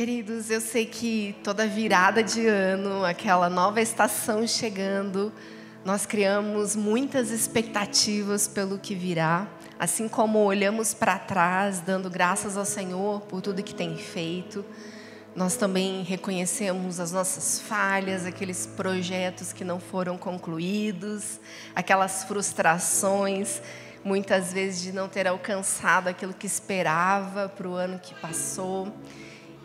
Queridos, eu sei que toda virada de ano, aquela nova estação chegando, nós criamos muitas expectativas pelo que virá, assim como olhamos para trás, dando graças ao Senhor por tudo que tem feito. Nós também reconhecemos as nossas falhas, aqueles projetos que não foram concluídos, aquelas frustrações, muitas vezes de não ter alcançado aquilo que esperava para o ano que passou.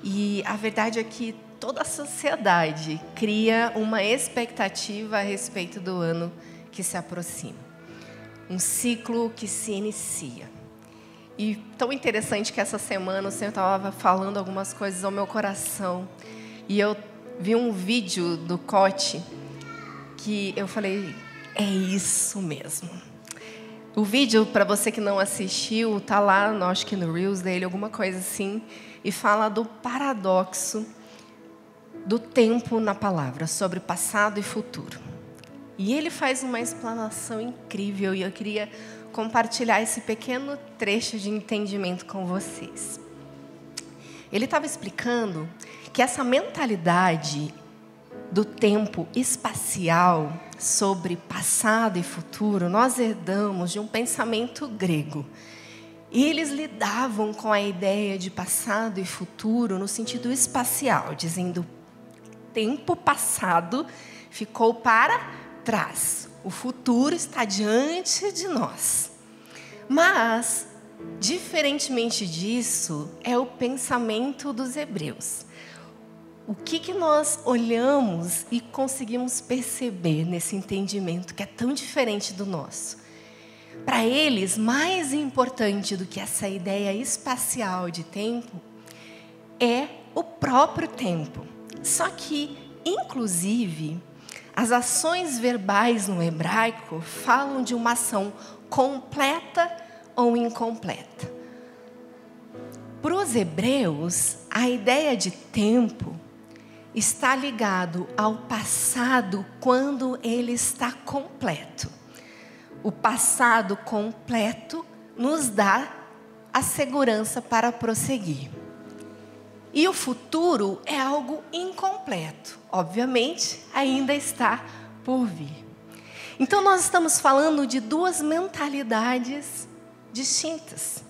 E a verdade é que toda a sociedade cria uma expectativa a respeito do ano que se aproxima. Um ciclo que se inicia. E tão interessante que essa semana o Senhor estava falando algumas coisas ao meu coração. E eu vi um vídeo do Cote que eu falei, é isso mesmo. O vídeo, para você que não assistiu, tá lá, acho que no Reels dele, alguma coisa assim e fala do paradoxo do tempo na palavra, sobre passado e futuro. E ele faz uma explanação incrível e eu queria compartilhar esse pequeno trecho de entendimento com vocês. Ele estava explicando que essa mentalidade do tempo espacial sobre passado e futuro nós herdamos de um pensamento grego e eles lidavam com a ideia de passado e futuro no sentido espacial, dizendo: tempo passado ficou para trás, o futuro está diante de nós. Mas, diferentemente disso, é o pensamento dos hebreus. O que, que nós olhamos e conseguimos perceber nesse entendimento que é tão diferente do nosso? Para eles, mais importante do que essa ideia espacial de tempo é o próprio tempo. Só que, inclusive, as ações verbais no hebraico falam de uma ação completa ou incompleta. Para os hebreus, a ideia de tempo está ligado ao passado quando ele está completo o passado completo nos dá a segurança para prosseguir. E o futuro é algo incompleto. Obviamente, ainda está por vir. Então, nós estamos falando de duas mentalidades distintas.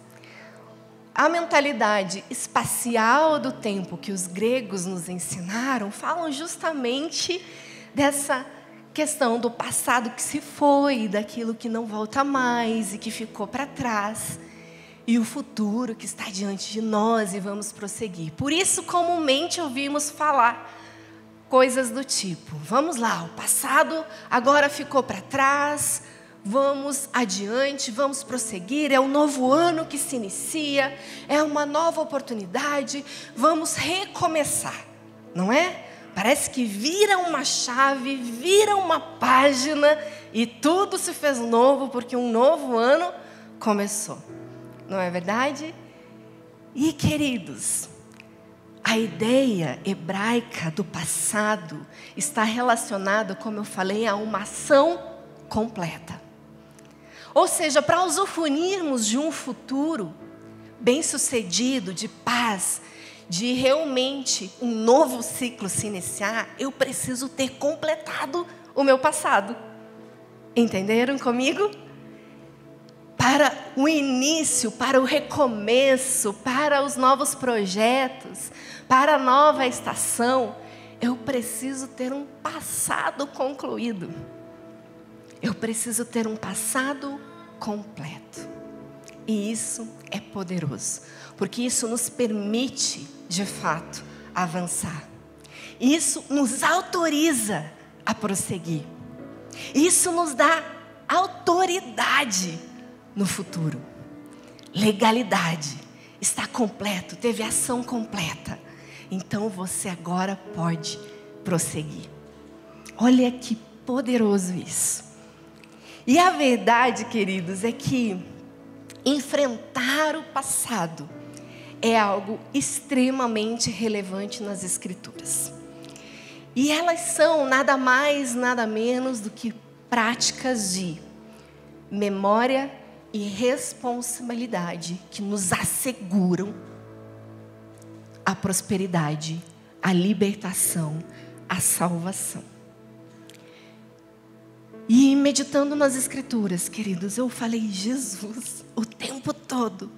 A mentalidade espacial do tempo que os gregos nos ensinaram falam justamente dessa questão do passado que se foi, daquilo que não volta mais e que ficou para trás, e o futuro que está diante de nós e vamos prosseguir. Por isso, comumente ouvimos falar coisas do tipo: vamos lá, o passado agora ficou para trás, vamos adiante, vamos prosseguir, é um novo ano que se inicia, é uma nova oportunidade, vamos recomeçar, não é? Parece que vira uma chave, vira uma página e tudo se fez novo porque um novo ano começou. Não é verdade? E queridos, a ideia hebraica do passado está relacionada, como eu falei, a uma ação completa. Ou seja, para usufruirmos de um futuro bem-sucedido, de paz, de realmente um novo ciclo se iniciar, eu preciso ter completado o meu passado. Entenderam comigo? Para o início, para o recomeço, para os novos projetos, para a nova estação, eu preciso ter um passado concluído. Eu preciso ter um passado completo. E isso é poderoso, porque isso nos permite de fato, avançar. Isso nos autoriza a prosseguir. Isso nos dá autoridade no futuro. Legalidade. Está completo, teve ação completa. Então você agora pode prosseguir. Olha que poderoso isso. E a verdade, queridos, é que enfrentar o passado é algo extremamente relevante nas Escrituras. E elas são nada mais, nada menos do que práticas de memória e responsabilidade que nos asseguram a prosperidade, a libertação, a salvação. E meditando nas Escrituras, queridos, eu falei, Jesus, o tempo todo,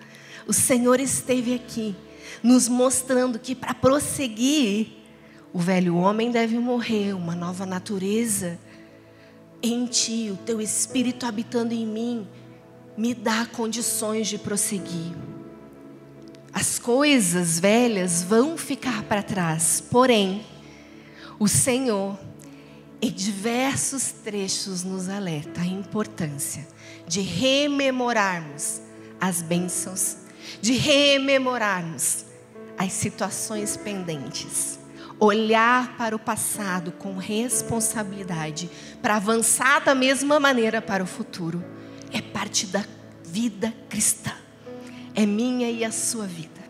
o Senhor esteve aqui, nos mostrando que para prosseguir, o velho homem deve morrer, uma nova natureza em ti, o teu espírito habitando em mim, me dá condições de prosseguir. As coisas velhas vão ficar para trás, porém, o Senhor, em diversos trechos, nos alerta a importância de rememorarmos as bênçãos, de rememorarmos as situações pendentes olhar para o passado com responsabilidade, para avançar da mesma maneira para o futuro, é parte da vida cristã. É minha e a sua vida.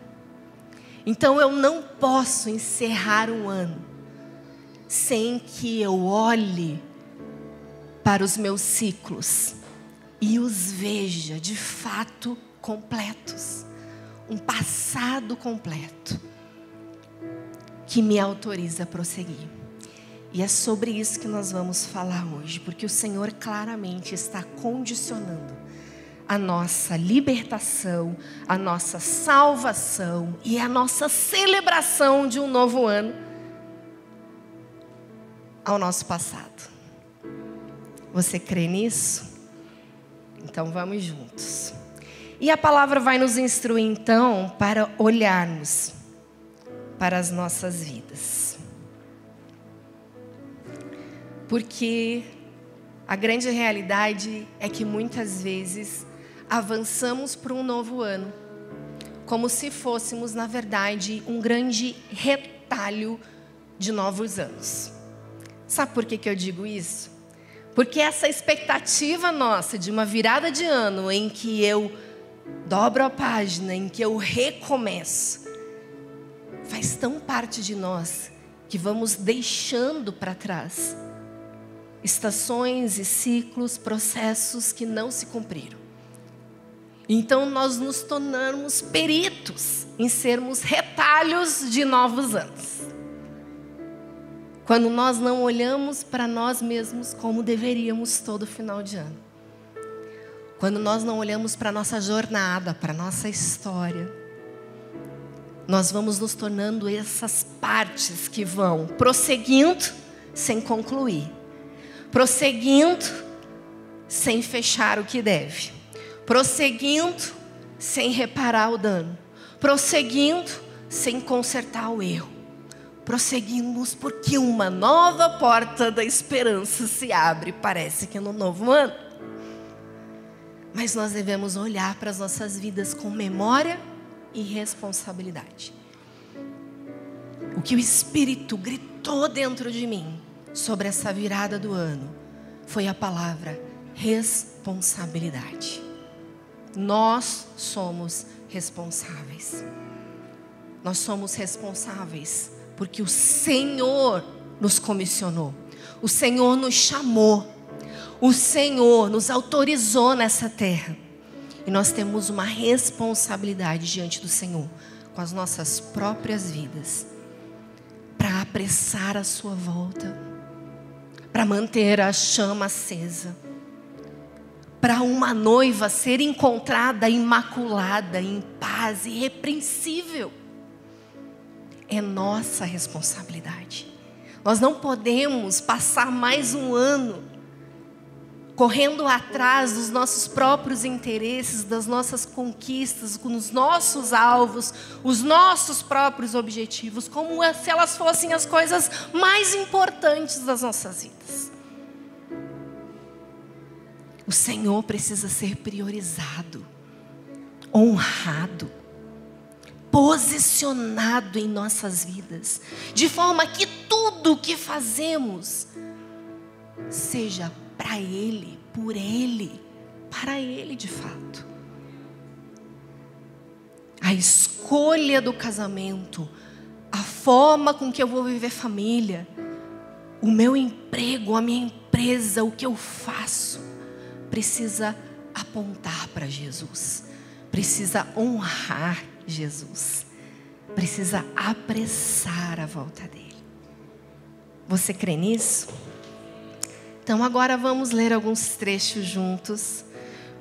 Então eu não posso encerrar um ano sem que eu olhe para os meus ciclos e os veja de fato completos. Um passado completo que me autoriza a prosseguir. E é sobre isso que nós vamos falar hoje, porque o Senhor claramente está condicionando a nossa libertação, a nossa salvação e a nossa celebração de um novo ano ao nosso passado. Você crê nisso? Então vamos juntos. E a palavra vai nos instruir então para olharmos para as nossas vidas. Porque a grande realidade é que muitas vezes avançamos para um novo ano, como se fôssemos, na verdade, um grande retalho de novos anos. Sabe por que, que eu digo isso? Porque essa expectativa nossa de uma virada de ano em que eu dobro a página, em que eu recomeço, faz tão parte de nós que vamos deixando para trás estações e ciclos, processos que não se cumpriram. Então nós nos tornamos peritos em sermos retalhos de novos anos. Quando nós não olhamos para nós mesmos como deveríamos todo final de ano. Quando nós não olhamos para a nossa jornada, para a nossa história nós vamos nos tornando essas partes que vão prosseguindo sem concluir, prosseguindo sem fechar o que deve, prosseguindo sem reparar o dano, prosseguindo sem consertar o erro. Prosseguimos porque uma nova porta da esperança se abre, parece que no novo ano. Mas nós devemos olhar para as nossas vidas com memória e responsabilidade. O que o Espírito gritou dentro de mim sobre essa virada do ano foi a palavra responsabilidade. Nós somos responsáveis. Nós somos responsáveis porque o Senhor nos comissionou, o Senhor nos chamou, o Senhor nos autorizou nessa terra. E nós temos uma responsabilidade diante do Senhor, com as nossas próprias vidas, para apressar a Sua volta, para manter a chama acesa, para uma noiva ser encontrada imaculada, em paz, irrepreensível. É nossa responsabilidade. Nós não podemos passar mais um ano correndo atrás dos nossos próprios interesses, das nossas conquistas, com os nossos alvos, os nossos próprios objetivos, como se elas fossem as coisas mais importantes das nossas vidas. O Senhor precisa ser priorizado, honrado, posicionado em nossas vidas, de forma que tudo o que fazemos seja para Ele, por Ele, para Ele de fato. A escolha do casamento, a forma com que eu vou viver família, o meu emprego, a minha empresa, o que eu faço, precisa apontar para Jesus, precisa honrar Jesus. precisa apressar a volta dele. Você crê nisso? Então agora vamos ler alguns trechos juntos.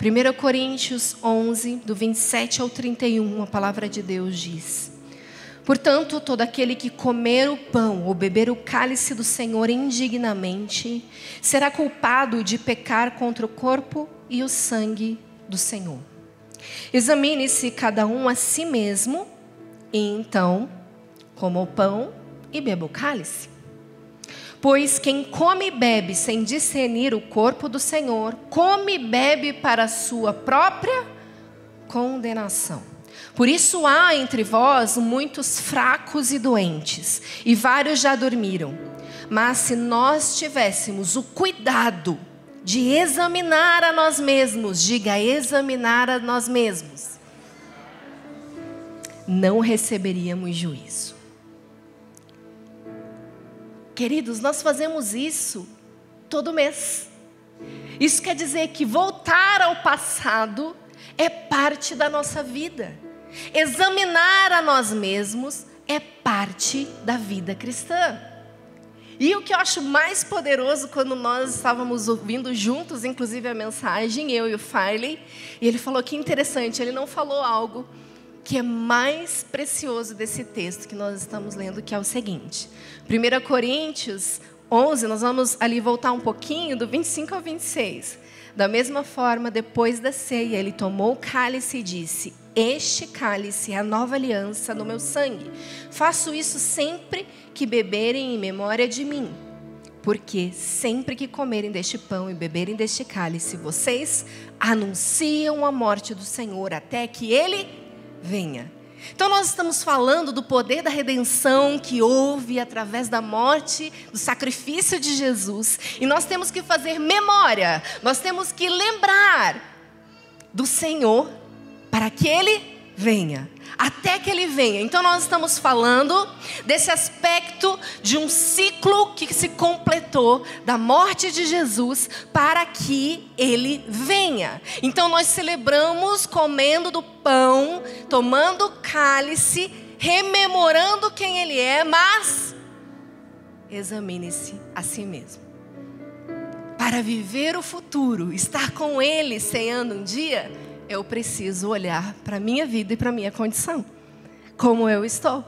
1 Coríntios 11, do 27 ao 31, a palavra de Deus diz: Portanto, todo aquele que comer o pão ou beber o cálice do Senhor indignamente será culpado de pecar contra o corpo e o sangue do Senhor. Examine-se cada um a si mesmo, e então coma o pão e beba o cálice. Pois quem come e bebe sem discernir o corpo do Senhor, come e bebe para sua própria condenação. Por isso há entre vós muitos fracos e doentes, e vários já dormiram. Mas se nós tivéssemos o cuidado de examinar a nós mesmos, diga examinar a nós mesmos, não receberíamos juízo. Queridos, nós fazemos isso todo mês. Isso quer dizer que voltar ao passado é parte da nossa vida. Examinar a nós mesmos é parte da vida cristã. E o que eu acho mais poderoso quando nós estávamos ouvindo juntos, inclusive a mensagem, eu e o Farley, e ele falou que interessante, ele não falou algo que é mais precioso desse texto que nós estamos lendo, que é o seguinte. 1 Coríntios 11, nós vamos ali voltar um pouquinho, do 25 ao 26. Da mesma forma, depois da ceia, ele tomou o cálice e disse: este cálice é a nova aliança no meu sangue. Faço isso sempre que beberem em memória de mim. Porque sempre que comerem deste pão e beberem deste cálice, vocês anunciam a morte do Senhor até que ele venha. Então, nós estamos falando do poder da redenção que houve através da morte, do sacrifício de Jesus. E nós temos que fazer memória, nós temos que lembrar do Senhor para que ele venha. Até que ele venha. Então, nós estamos falando desse aspecto de um ciclo que se completou da morte de Jesus para que ele venha. Então, nós celebramos comendo do pão, tomando cálice, rememorando quem ele é, mas examine-se a si mesmo. Para viver o futuro, estar com ele ceando um dia, eu preciso olhar para a minha vida e para a minha condição. Como eu estou.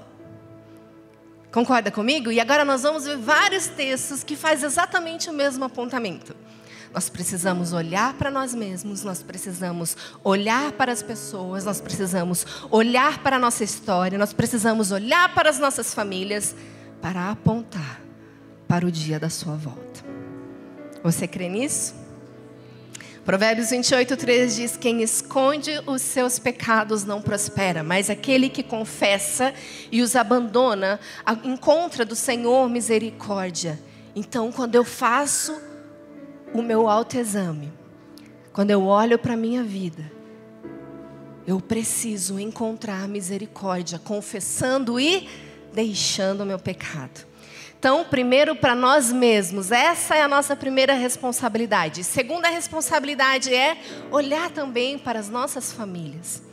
Concorda comigo? E agora nós vamos ver vários textos que fazem exatamente o mesmo apontamento. Nós precisamos olhar para nós mesmos, nós precisamos olhar para as pessoas, nós precisamos olhar para a nossa história, nós precisamos olhar para as nossas famílias para apontar para o dia da sua volta. Você crê nisso? Provérbios 28, 3 diz: Quem esconde os seus pecados não prospera, mas aquele que confessa e os abandona encontra do Senhor misericórdia. Então, quando eu faço o meu autoexame, quando eu olho para a minha vida, eu preciso encontrar misericórdia, confessando e deixando o meu pecado. Então, primeiro para nós mesmos, essa é a nossa primeira responsabilidade. Segunda responsabilidade é olhar também para as nossas famílias.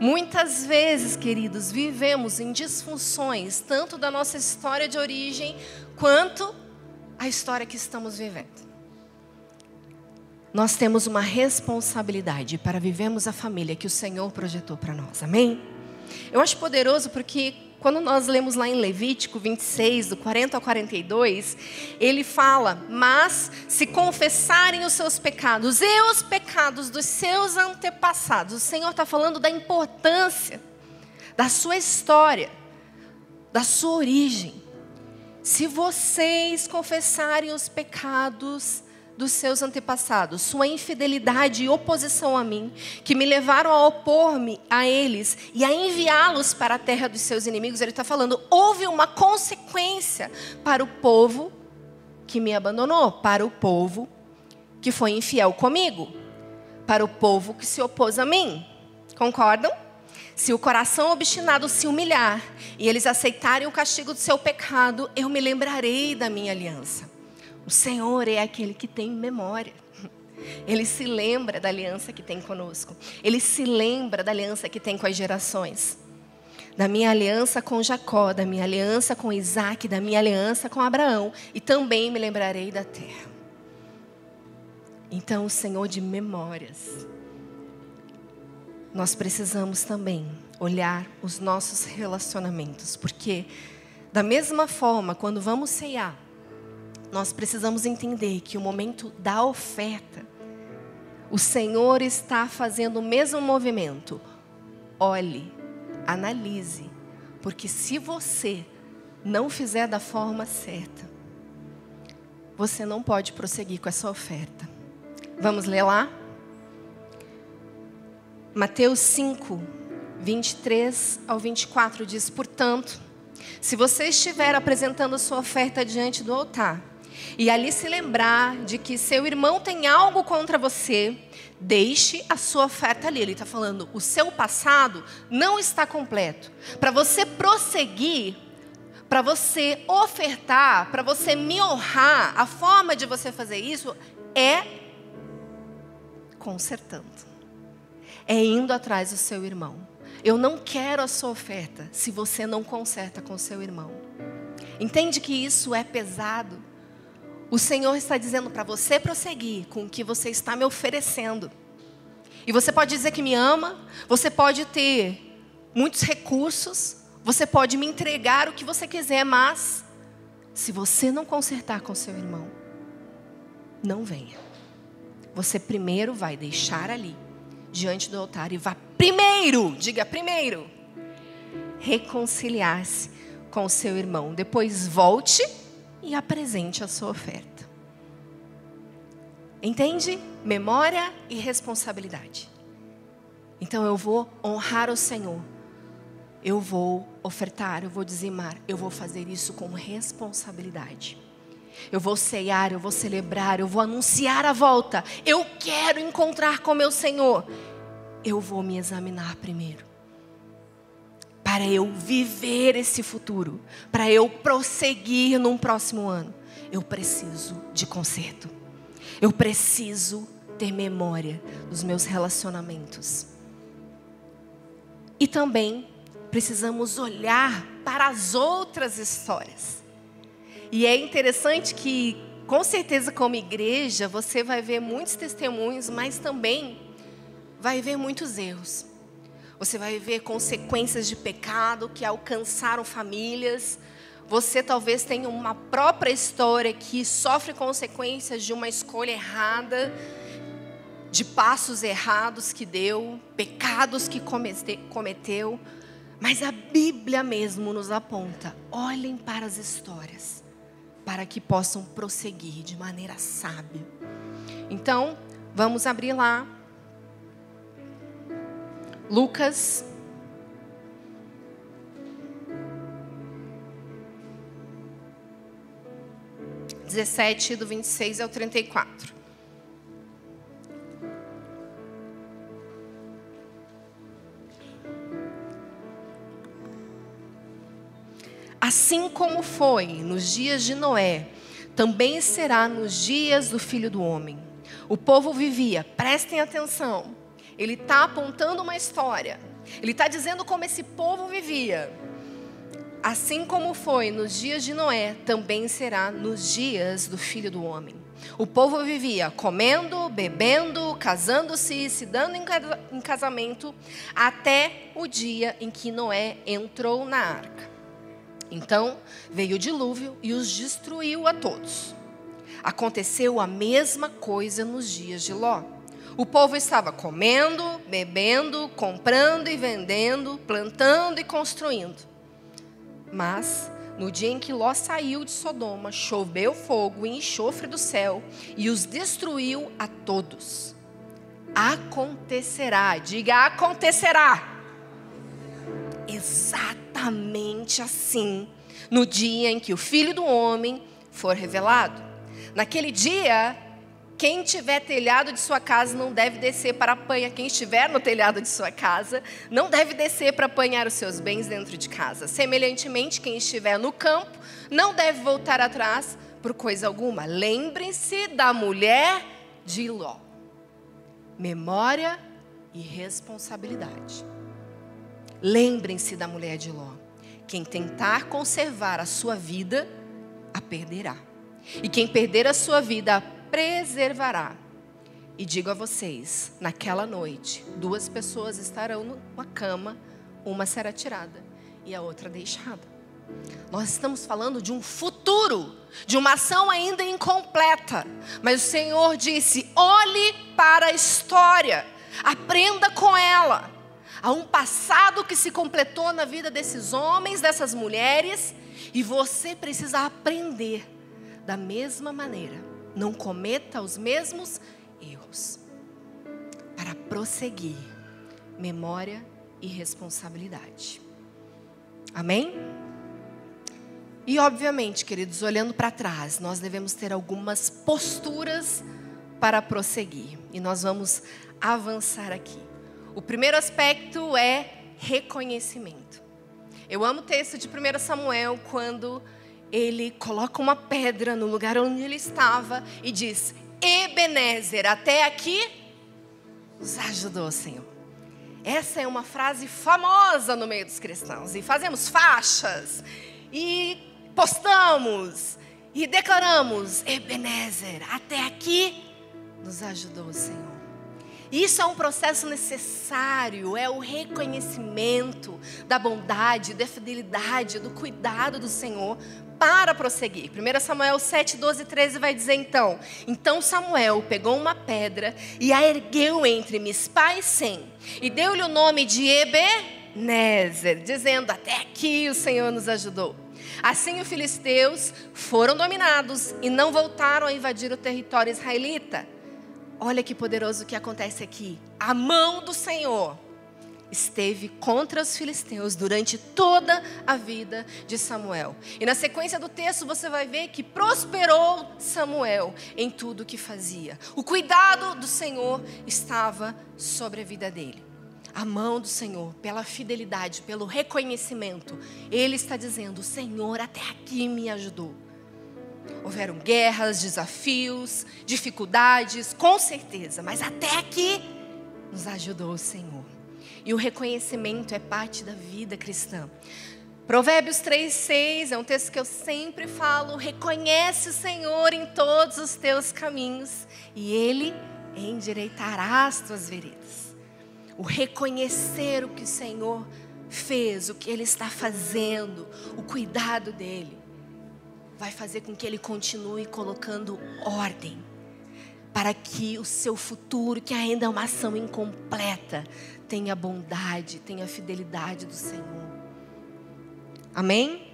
Muitas vezes, queridos, vivemos em disfunções, tanto da nossa história de origem, quanto a história que estamos vivendo. Nós temos uma responsabilidade para vivermos a família que o Senhor projetou para nós, amém? Eu acho poderoso porque quando nós lemos lá em Levítico 26, do 40 ao 42, ele fala: Mas se confessarem os seus pecados e os pecados dos seus antepassados, o Senhor está falando da importância da sua história, da sua origem. Se vocês confessarem os pecados dos seus antepassados, sua infidelidade e oposição a mim, que me levaram a opor-me a eles e a enviá-los para a terra dos seus inimigos. Ele está falando, houve uma consequência para o povo que me abandonou, para o povo que foi infiel comigo, para o povo que se opôs a mim. Concordam? Se o coração obstinado se humilhar e eles aceitarem o castigo do seu pecado, eu me lembrarei da minha aliança. O Senhor é aquele que tem memória. Ele se lembra da aliança que tem conosco. Ele se lembra da aliança que tem com as gerações. da minha aliança com Jacó, da minha aliança com Isaac, da minha aliança com Abraão, e também me lembrarei da terra. Então, o Senhor de memórias, nós precisamos também olhar os nossos relacionamentos, porque, da mesma forma, quando vamos ceiar, nós precisamos entender que o momento da oferta, o Senhor está fazendo o mesmo movimento. Olhe, analise, porque se você não fizer da forma certa, você não pode prosseguir com essa oferta. Vamos ler lá? Mateus 5, 23 ao 24 diz: Portanto, se você estiver apresentando sua oferta diante do altar, e ali se lembrar de que seu irmão tem algo contra você, deixe a sua oferta ali. Ele está falando, o seu passado não está completo. Para você prosseguir, para você ofertar, para você me honrar, a forma de você fazer isso é consertando, é indo atrás do seu irmão. Eu não quero a sua oferta se você não conserta com seu irmão. Entende que isso é pesado? O Senhor está dizendo para você prosseguir com o que você está me oferecendo. E você pode dizer que me ama, você pode ter muitos recursos, você pode me entregar o que você quiser, mas se você não consertar com seu irmão, não venha. Você primeiro vai deixar ali, diante do altar, e vá primeiro, diga primeiro, reconciliar-se com o seu irmão. Depois volte e apresente a sua oferta. Entende? Memória e responsabilidade. Então eu vou honrar o Senhor. Eu vou ofertar, eu vou dizimar, eu vou fazer isso com responsabilidade. Eu vou ceiar, eu vou celebrar, eu vou anunciar a volta. Eu quero encontrar com meu Senhor eu vou me examinar primeiro. Para eu viver esse futuro, para eu prosseguir num próximo ano, eu preciso de conserto. Eu preciso ter memória dos meus relacionamentos. E também precisamos olhar para as outras histórias. E é interessante que, com certeza, como igreja, você vai ver muitos testemunhos, mas também vai ver muitos erros. Você vai ver consequências de pecado que alcançaram famílias. Você talvez tenha uma própria história que sofre consequências de uma escolha errada, de passos errados que deu, pecados que cometeu. Mas a Bíblia mesmo nos aponta: olhem para as histórias, para que possam prosseguir de maneira sábia. Então, vamos abrir lá Lucas. Dezessete, do vinte e seis ao trinta e quatro. Assim como foi nos dias de Noé, também será nos dias do filho do homem. O povo vivia, prestem atenção, ele está apontando uma história. Ele está dizendo como esse povo vivia. Assim como foi nos dias de Noé, também será nos dias do filho do homem. O povo vivia comendo, bebendo, casando-se, se dando em casamento, até o dia em que Noé entrou na arca. Então veio o dilúvio e os destruiu a todos. Aconteceu a mesma coisa nos dias de Ló. O povo estava comendo, bebendo, comprando e vendendo, plantando e construindo. Mas, no dia em que Ló saiu de Sodoma, choveu fogo e enxofre do céu e os destruiu a todos. Acontecerá, diga acontecerá. Exatamente assim, no dia em que o filho do homem for revelado. Naquele dia, quem tiver telhado de sua casa não deve descer para apanhar. Quem estiver no telhado de sua casa não deve descer para apanhar os seus bens dentro de casa. Semelhantemente, quem estiver no campo não deve voltar atrás por coisa alguma. Lembrem-se da mulher de Ló. Memória e responsabilidade. Lembrem-se da mulher de Ló. Quem tentar conservar a sua vida, a perderá. E quem perder a sua vida, a preservará. E digo a vocês: naquela noite, duas pessoas estarão numa cama, uma será tirada e a outra deixada. Nós estamos falando de um futuro, de uma ação ainda incompleta. Mas o Senhor disse: olhe para a história, aprenda com ela. Há um passado que se completou na vida desses homens, dessas mulheres, e você precisa aprender da mesma maneira. Não cometa os mesmos erros. Para prosseguir, memória e responsabilidade. Amém? E obviamente, queridos, olhando para trás, nós devemos ter algumas posturas para prosseguir. E nós vamos avançar aqui. O primeiro aspecto é reconhecimento. Eu amo o texto de 1 Samuel quando ele coloca uma pedra no lugar onde ele estava e diz: Ebenezer, até aqui nos ajudou, Senhor. Essa é uma frase famosa no meio dos cristãos. E fazemos faixas e postamos e declaramos: Ebenezer, até aqui nos ajudou o Senhor. Isso é um processo necessário, é o reconhecimento da bondade, da fidelidade, do cuidado do Senhor para prosseguir. 1 Samuel 7, 12 e 13 vai dizer então: Então Samuel pegou uma pedra e a ergueu entre Mispá e Sem, e deu-lhe o nome de Ebenezer, dizendo: Até aqui o Senhor nos ajudou. Assim os filisteus foram dominados e não voltaram a invadir o território israelita. Olha que poderoso que acontece aqui. A mão do Senhor esteve contra os filisteus durante toda a vida de Samuel. E na sequência do texto você vai ver que prosperou Samuel em tudo que fazia. O cuidado do Senhor estava sobre a vida dele a mão do Senhor, pela fidelidade, pelo reconhecimento. Ele está dizendo: O Senhor até aqui me ajudou. Houveram guerras, desafios, dificuldades, com certeza, mas até aqui nos ajudou o Senhor. E o reconhecimento é parte da vida cristã. Provérbios 3,6 é um texto que eu sempre falo. Reconhece o Senhor em todos os teus caminhos, e Ele endireitará as tuas veredas o reconhecer o que o Senhor fez, o que Ele está fazendo, o cuidado dele, vai fazer com que Ele continue colocando ordem para que o seu futuro, que ainda é uma ação incompleta, tenha bondade, tenha fidelidade do Senhor. Amém?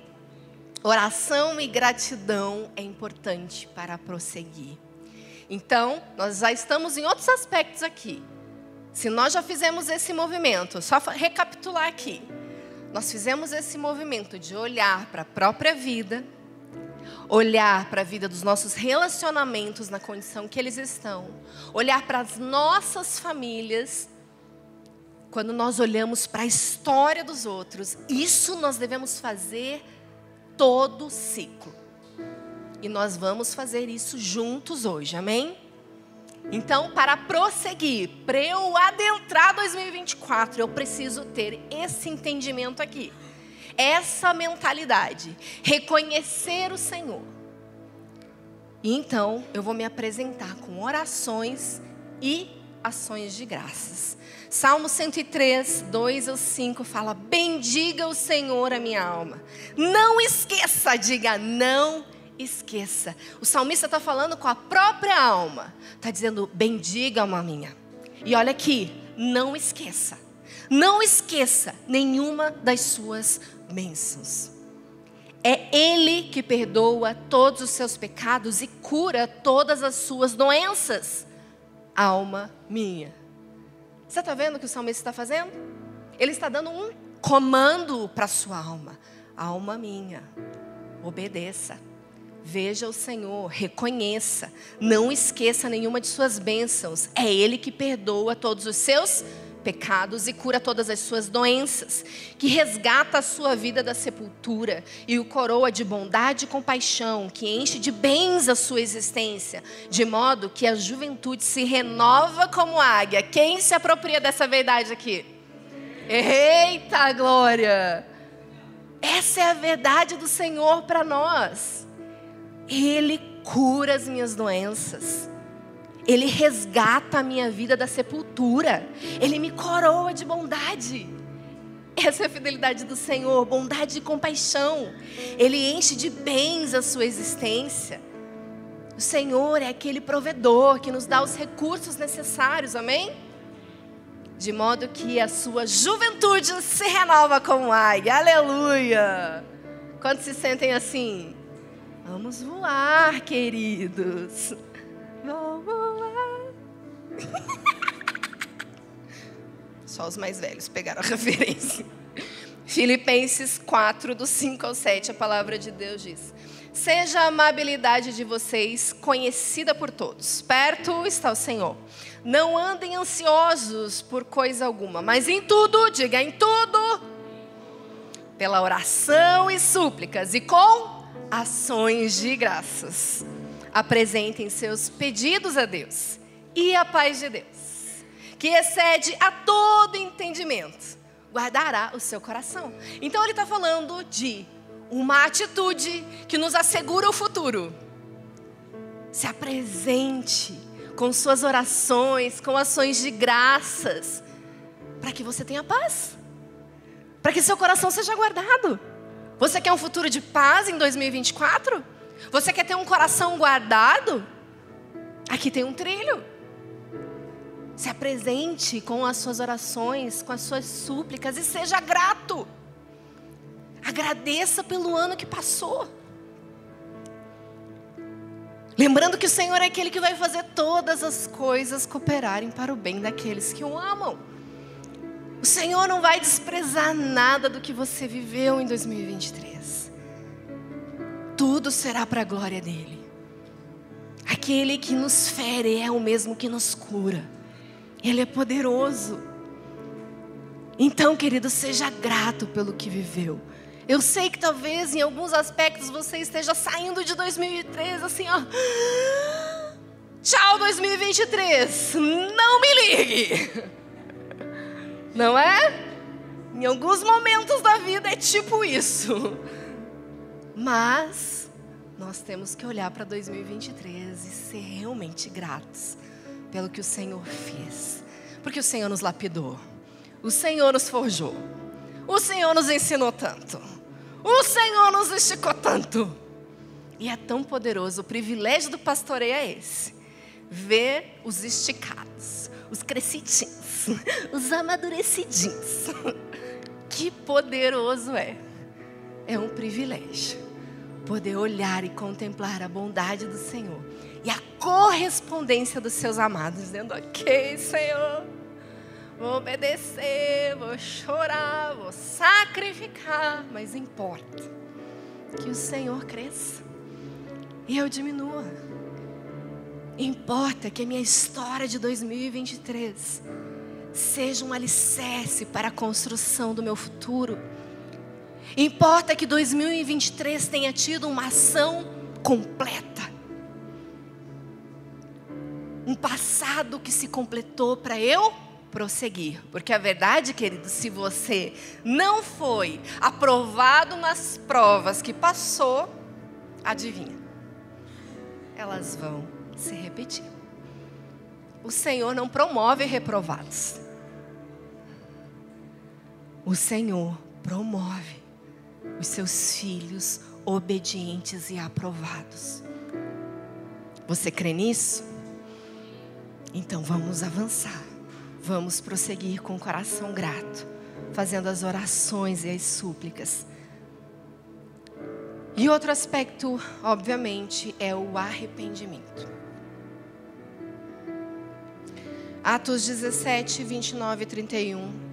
Oração e gratidão é importante para prosseguir. Então, nós já estamos em outros aspectos aqui. Se nós já fizemos esse movimento, só recapitular aqui. Nós fizemos esse movimento de olhar para a própria vida, olhar para a vida dos nossos relacionamentos na condição que eles estão, olhar para as nossas famílias. Quando nós olhamos para a história dos outros, isso nós devemos fazer todo ciclo. E nós vamos fazer isso juntos hoje, amém? Então, para prosseguir, para eu adentrar 2024, eu preciso ter esse entendimento aqui, essa mentalidade, reconhecer o Senhor. E então, eu vou me apresentar com orações e ações de graças. Salmo 103, 2 ao 5 fala: Bendiga o Senhor a minha alma. Não esqueça, diga não esqueça. O salmista está falando com a própria alma. Está dizendo, bendiga alma minha. E olha aqui, não esqueça. Não esqueça nenhuma das suas bênçãos. É Ele que perdoa todos os seus pecados e cura todas as suas doenças. Alma minha. Você está vendo o que o salmista está fazendo? Ele está dando um comando para a sua alma. Alma minha, obedeça. Veja o Senhor, reconheça, não esqueça nenhuma de suas bênçãos. É Ele que perdoa todos os seus pecados e cura todas as suas doenças, que resgata a sua vida da sepultura e o coroa de bondade e compaixão, que enche de bens a sua existência, de modo que a juventude se renova como águia. Quem se apropria dessa verdade aqui? Eita glória! Essa é a verdade do Senhor para nós. Ele cura as minhas doenças. Ele resgata a minha vida da sepultura. Ele me coroa de bondade. Essa é a fidelidade do Senhor, bondade e compaixão. Ele enche de bens a sua existência. O Senhor é aquele provedor que nos dá os recursos necessários, amém? De modo que a sua juventude se renova como águia, aleluia! Quando se sentem assim? Vamos voar, queridos. Só os mais velhos pegaram a referência. Filipenses 4, do 5 ao 7, a palavra de Deus diz: Seja a amabilidade de vocês conhecida por todos. Perto está o Senhor. Não andem ansiosos por coisa alguma, mas em tudo, diga em tudo, pela oração e súplicas e com ações de graças. Apresentem seus pedidos a Deus e a paz de Deus, que excede a todo entendimento, guardará o seu coração. Então ele está falando de uma atitude que nos assegura o futuro. Se apresente com suas orações, com ações de graças, para que você tenha paz, para que seu coração seja guardado. Você quer um futuro de paz em 2024? Você quer ter um coração guardado? Aqui tem um trilho. Se apresente com as suas orações, com as suas súplicas e seja grato. Agradeça pelo ano que passou. Lembrando que o Senhor é aquele que vai fazer todas as coisas cooperarem para o bem daqueles que o amam. O Senhor não vai desprezar nada do que você viveu em 2023. Tudo será para a glória dele. Aquele que nos fere é o mesmo que nos cura. Ele é poderoso. Então, querido, seja grato pelo que viveu. Eu sei que talvez em alguns aspectos você esteja saindo de 2023 assim, ó. Tchau 2023. Não me ligue. Não é? Em alguns momentos da vida é tipo isso. Mas nós temos que olhar para 2023 e ser realmente gratos pelo que o Senhor fez. Porque o Senhor nos lapidou. O Senhor nos forjou. O Senhor nos ensinou tanto. O Senhor nos esticou tanto. E é tão poderoso. O privilégio do pastoreio é esse: ver os esticados, os crescidinhos os amadurecidinhos. Que poderoso é. É um privilégio poder olhar e contemplar a bondade do Senhor e a correspondência dos seus amados, dizendo: Ok, Senhor, vou obedecer, vou chorar, vou sacrificar, mas importa que o Senhor cresça e eu diminua. Importa que a minha história de 2023 seja um alicerce para a construção do meu futuro. Importa que 2023 tenha tido uma ação completa. Um passado que se completou para eu prosseguir. Porque a verdade, querido, se você não foi aprovado nas provas que passou, adivinha? Elas vão se repetir. O Senhor não promove reprovados. O Senhor promove os seus filhos obedientes e aprovados. Você crê nisso? Então vamos avançar. Vamos prosseguir com o coração grato, fazendo as orações e as súplicas. E outro aspecto, obviamente, é o arrependimento. Atos 17, 29 e 31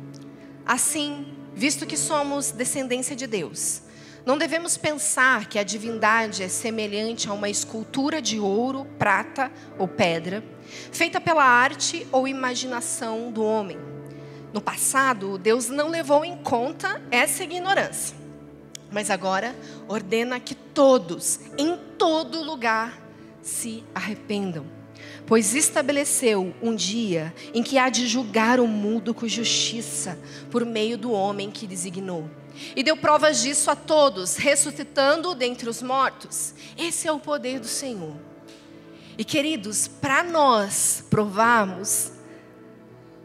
Assim, visto que somos descendência de Deus, não devemos pensar que a divindade é semelhante a uma escultura de ouro, prata ou pedra, feita pela arte ou imaginação do homem. No passado, Deus não levou em conta essa ignorância, mas agora ordena que todos, em todo lugar, se arrependam. pois estabeleceu um dia em que há de julgar o mundo com justiça, por meio do homem que designou. E deu provas disso a todos, ressuscitando dentre os mortos. Esse é o poder do Senhor. E queridos, para nós provarmos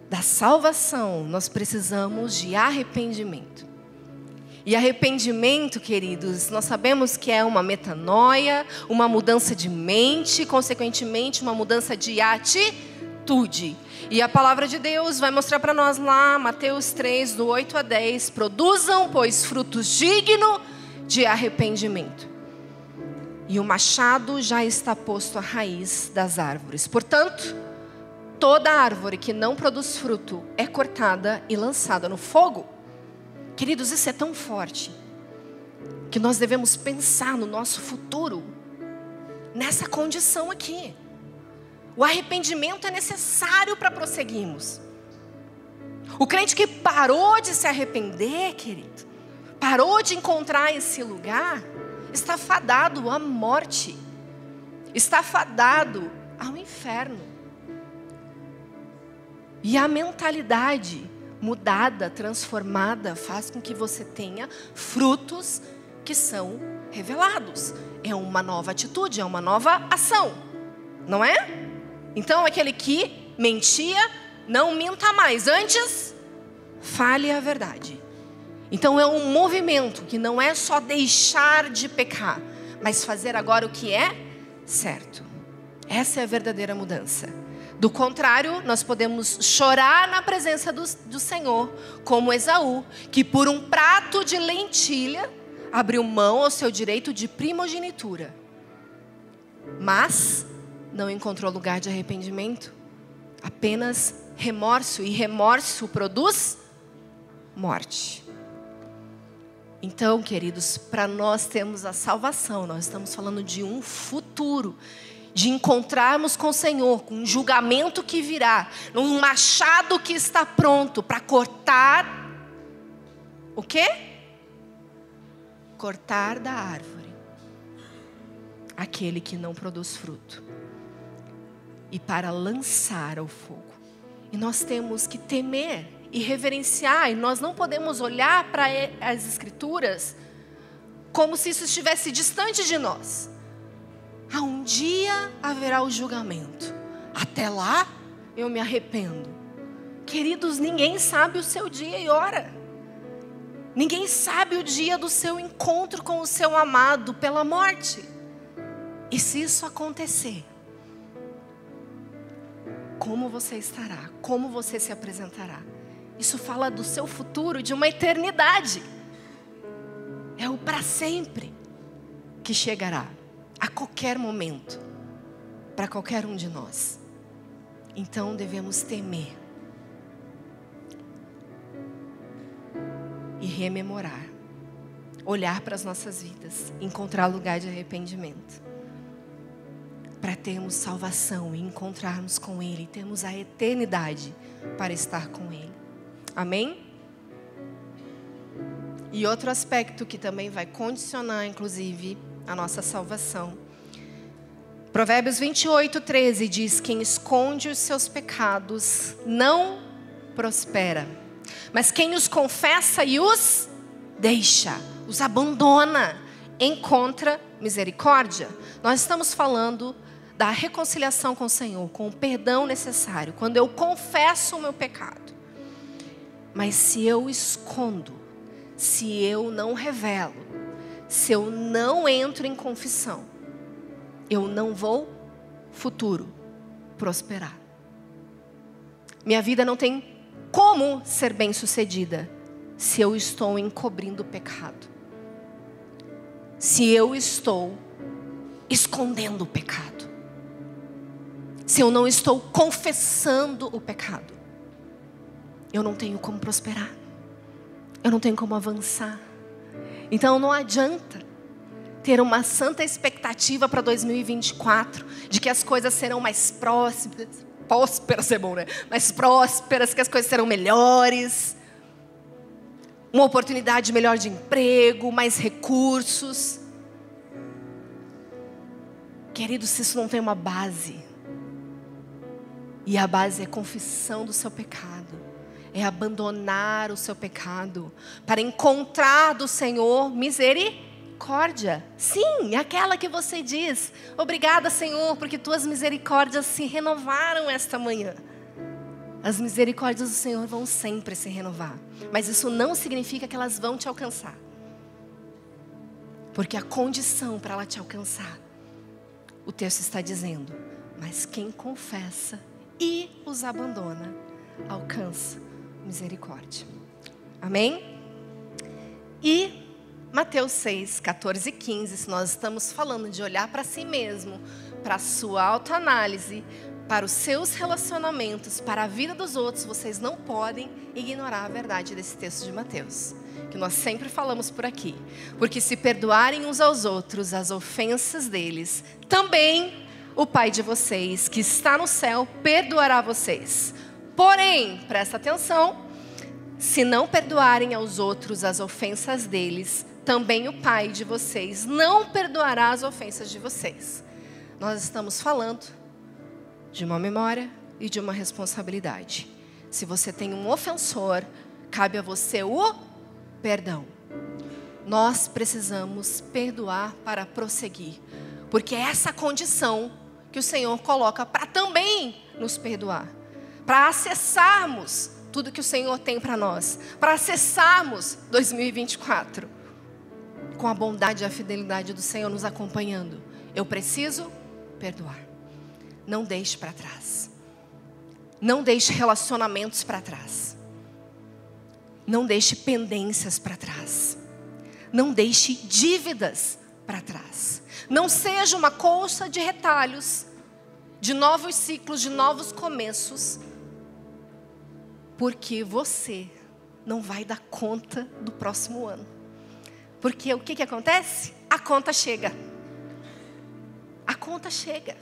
da salvação, nós precisamos de arrependimento. E arrependimento, queridos, nós sabemos que é uma metanoia, uma mudança de mente, consequentemente, uma mudança de atitude. E a palavra de Deus vai mostrar para nós lá, Mateus 3, do 8 a 10: produzam, pois, frutos dignos de arrependimento. E o machado já está posto à raiz das árvores. Portanto, toda árvore que não produz fruto é cortada e lançada no fogo. Queridos, isso é tão forte que nós devemos pensar no nosso futuro nessa condição aqui. O arrependimento é necessário para prosseguirmos. O crente que parou de se arrepender, querido, parou de encontrar esse lugar, está fadado à morte, está fadado ao inferno. E a mentalidade mudada, transformada, faz com que você tenha frutos que são revelados. É uma nova atitude, é uma nova ação, não é? Então, aquele que mentia, não minta mais. Antes, fale a verdade. Então, é um movimento que não é só deixar de pecar, mas fazer agora o que é certo. Essa é a verdadeira mudança. Do contrário, nós podemos chorar na presença do, do Senhor, como Esaú, que por um prato de lentilha abriu mão ao seu direito de primogenitura, mas não encontrou lugar de arrependimento, apenas remorso, e remorso produz morte. Então, queridos, para nós termos a salvação, nós estamos falando de um futuro de encontrarmos com o Senhor, com um julgamento que virá, um machado que está pronto para cortar o quê? Cortar da árvore aquele que não produz fruto e para lançar ao fogo. E nós temos que temer e reverenciar, e nós não podemos olhar para as escrituras como se isso estivesse distante de nós. Ah, um dia haverá o julgamento. Até lá, eu me arrependo. Queridos, ninguém sabe o seu dia e hora. Ninguém sabe o dia do seu encontro com o seu amado pela morte. E se isso acontecer, como você estará? Como você se apresentará? Isso fala do seu futuro, de uma eternidade. É o para sempre que chegará a qualquer momento, para qualquer um de nós. Então devemos temer e rememorar, olhar para as nossas vidas, encontrar lugar de arrependimento, para termos salvação e encontrarmos com Ele, termos a eternidade para estar com Ele. Amém? E outro aspecto que também vai condicionar, inclusive, a nossa salvação. Provérbios 28, 13 diz: Quem esconde os seus pecados não prospera, mas quem os confessa e os deixa, os abandona, encontra misericórdia. Nós estamos falando da reconciliação com o Senhor, com o perdão necessário, quando eu confesso o meu pecado. Mas se eu escondo, se eu não revelo, se eu não entro em confissão, eu não vou, futuro, prosperar. Minha vida não tem como ser bem-sucedida se eu estou encobrindo o pecado. Se eu estou escondendo o pecado. Se eu não estou confessando o pecado. Eu não tenho como prosperar. Eu não tenho como avançar. Então não adianta ter uma santa expectativa para 2024 de que as coisas serão mais próximas, prósperas é bom, né? Mais prósperas, que as coisas serão melhores, uma oportunidade melhor de emprego, mais recursos. Querido, se isso não tem uma base, E a base é confissão do seu pecado. É abandonar o seu pecado para encontrar do Senhor misericórdia. Sim, aquela que você diz: Obrigada, Senhor, porque tuas misericórdias se renovaram esta manhã. As misericórdias do Senhor vão sempre se renovar, mas isso não significa que elas vão te alcançar. Porque a condição para ela te alcançar, o texto está dizendo, mas quem confessa e os abandona, alcança misericórdia. Amém? E Mateus 6, 14 e 15, se nós estamos falando de olhar para si mesmo, para a sua autoanálise, para os seus relacionamentos, para a vida dos outros, vocês não podem ignorar a verdade desse texto de Mateus, que nós sempre falamos por aqui. Porque se perdoarem uns aos outros as ofensas deles, também o Pai de vocês, que está no céu, perdoará vocês. Porém, presta atenção, se não perdoarem aos outros as ofensas deles, também o Pai de vocês não perdoará as ofensas de vocês. Nós estamos falando de uma memória e de uma responsabilidade. Se você tem um ofensor, cabe a você o perdão. Nós precisamos perdoar para prosseguir, porque é essa condição que o Senhor coloca para também nos perdoar, para acessarmos tudo que o Senhor tem para nós, para acessarmos 2024 com a bondade e a fidelidade do Senhor nos acompanhando. Eu preciso perdoar. Não deixe para trás. Não deixe relacionamentos para trás. Não deixe pendências para trás. Não deixe dívidas para trás. Não seja uma colcha de retalhos, de novos ciclos, de novos começos, porque você não vai dar conta do próximo ano. Porque o que, que acontece? A conta chega. A conta chega.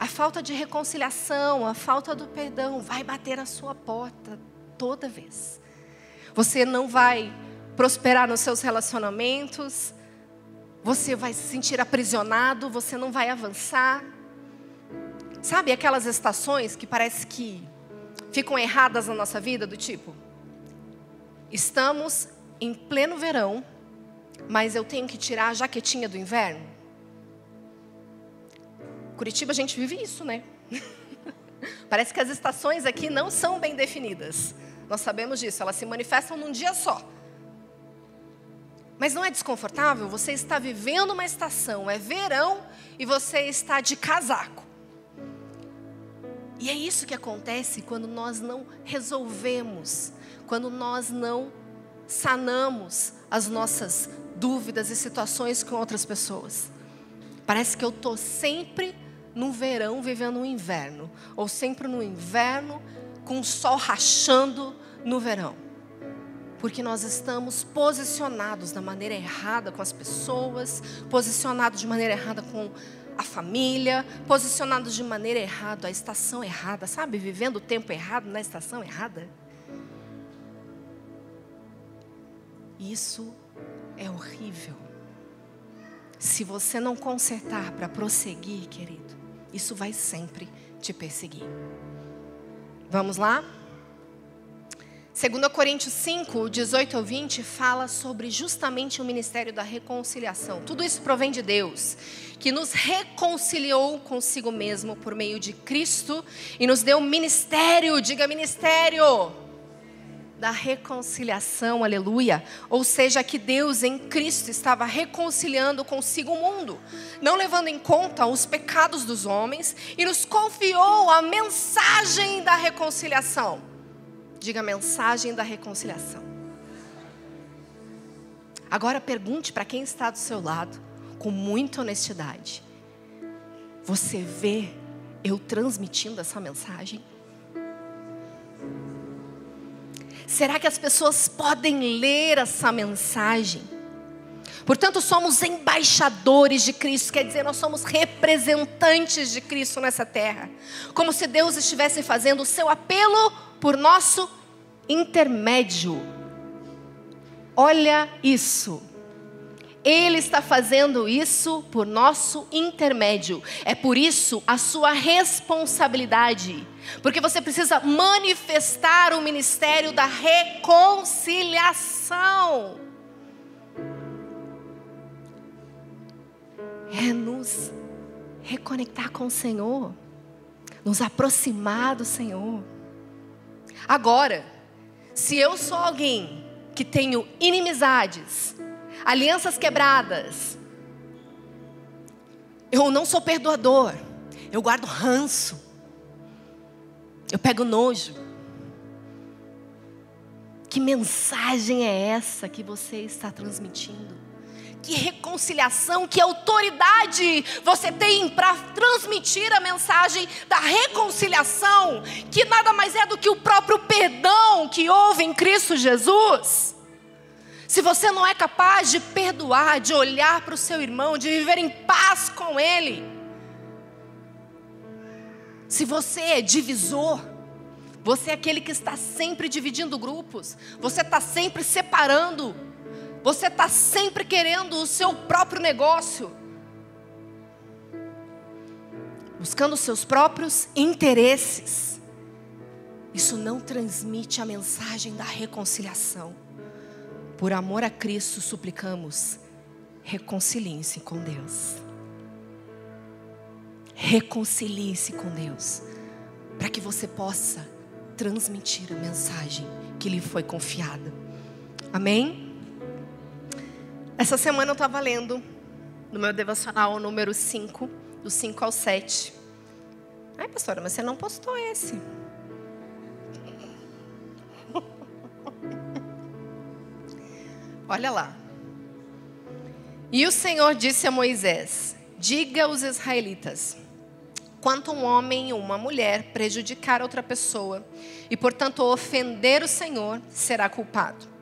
A falta de reconciliação, a falta do perdão vai bater a sua porta toda vez. Você não vai prosperar nos seus relacionamentos, você vai se sentir aprisionado, você não vai avançar. Sabe aquelas estações que parece que ficam erradas na nossa vida, do tipo: estamos em pleno verão, mas eu tenho que tirar a jaquetinha do inverno? Curitiba a gente vive isso, né? Parece que as estações aqui não são bem definidas. Nós sabemos disso, elas se manifestam num dia só. Mas não é desconfortável? Você está vivendo uma estação, é verão e você está de casaco. E é isso que acontece quando nós não resolvemos, quando nós não sanamos as nossas dúvidas e situações com outras pessoas. Parece que eu estou sempre no verão vivendo um inverno, ou sempre no inverno com o sol rachando no verão. Porque nós estamos posicionados da maneira errada com as pessoas, posicionados de maneira errada com a família, posicionados de maneira errada, a estação errada, sabe? Vivendo o tempo errado na estação errada. Isso é horrível. Se você não consertar para prosseguir, querido, isso vai sempre te perseguir. Vamos lá? 2 Coríntios 5, 18 ao 20, fala sobre justamente o ministério da reconciliação. Tudo isso provém de Deus, que nos reconciliou consigo mesmo por meio de Cristo e nos deu ministério, diga ministério da reconciliação, aleluia. Ou seja, que Deus em Cristo estava reconciliando consigo o mundo, não levando em conta os pecados dos homens, e nos confiou a mensagem da reconciliação. Diga mensagem da reconciliação. Agora pergunte para quem está do seu lado, com muita honestidade: você vê eu transmitindo essa mensagem? Será que as pessoas podem ler essa mensagem? Portanto, somos embaixadores de Cristo, quer dizer, nós somos representantes de Cristo nessa terra. Como se Deus estivesse fazendo o seu apelo por nosso intermédio. Olha isso. Ele está fazendo isso por nosso intermédio. É por isso a sua responsabilidade. Porque você precisa manifestar o ministério da reconciliação. É nos reconectar com o Senhor, nos aproximar do Senhor. Agora, se eu sou alguém que tenho inimizades, alianças quebradas. Eu não sou perdoador. Eu guardo ranço. Eu pego nojo. Que mensagem é essa que você está transmitindo? Que reconciliação, que autoridade você tem para transmitir a mensagem da reconciliação, que nada mais é do que o próprio perdão que houve em Cristo Jesus? se você não é capaz de perdoar, de olhar para o seu irmão, de viver em paz com ele, se você é divisor, você é aquele que está sempre dividindo grupos, você está sempre separando, você está sempre querendo o seu próprio negócio, buscando os seus próprios interesses. Isso não transmite a mensagem da reconciliação. Por amor a Cristo, suplicamos, reconcilie-se com Deus. Reconcilie-se com Deus, para que você possa transmitir a mensagem que lhe foi confiada. Amém? Essa semana eu estava lendo no meu devocional número 5, do 5 ao 7. Ai, pastora, mas você não postou esse. Olha lá. E o Senhor disse a Moisés: Diga aos israelitas: quanto um homem ou uma mulher prejudicar outra pessoa e, portanto, ofender o Senhor, será culpado.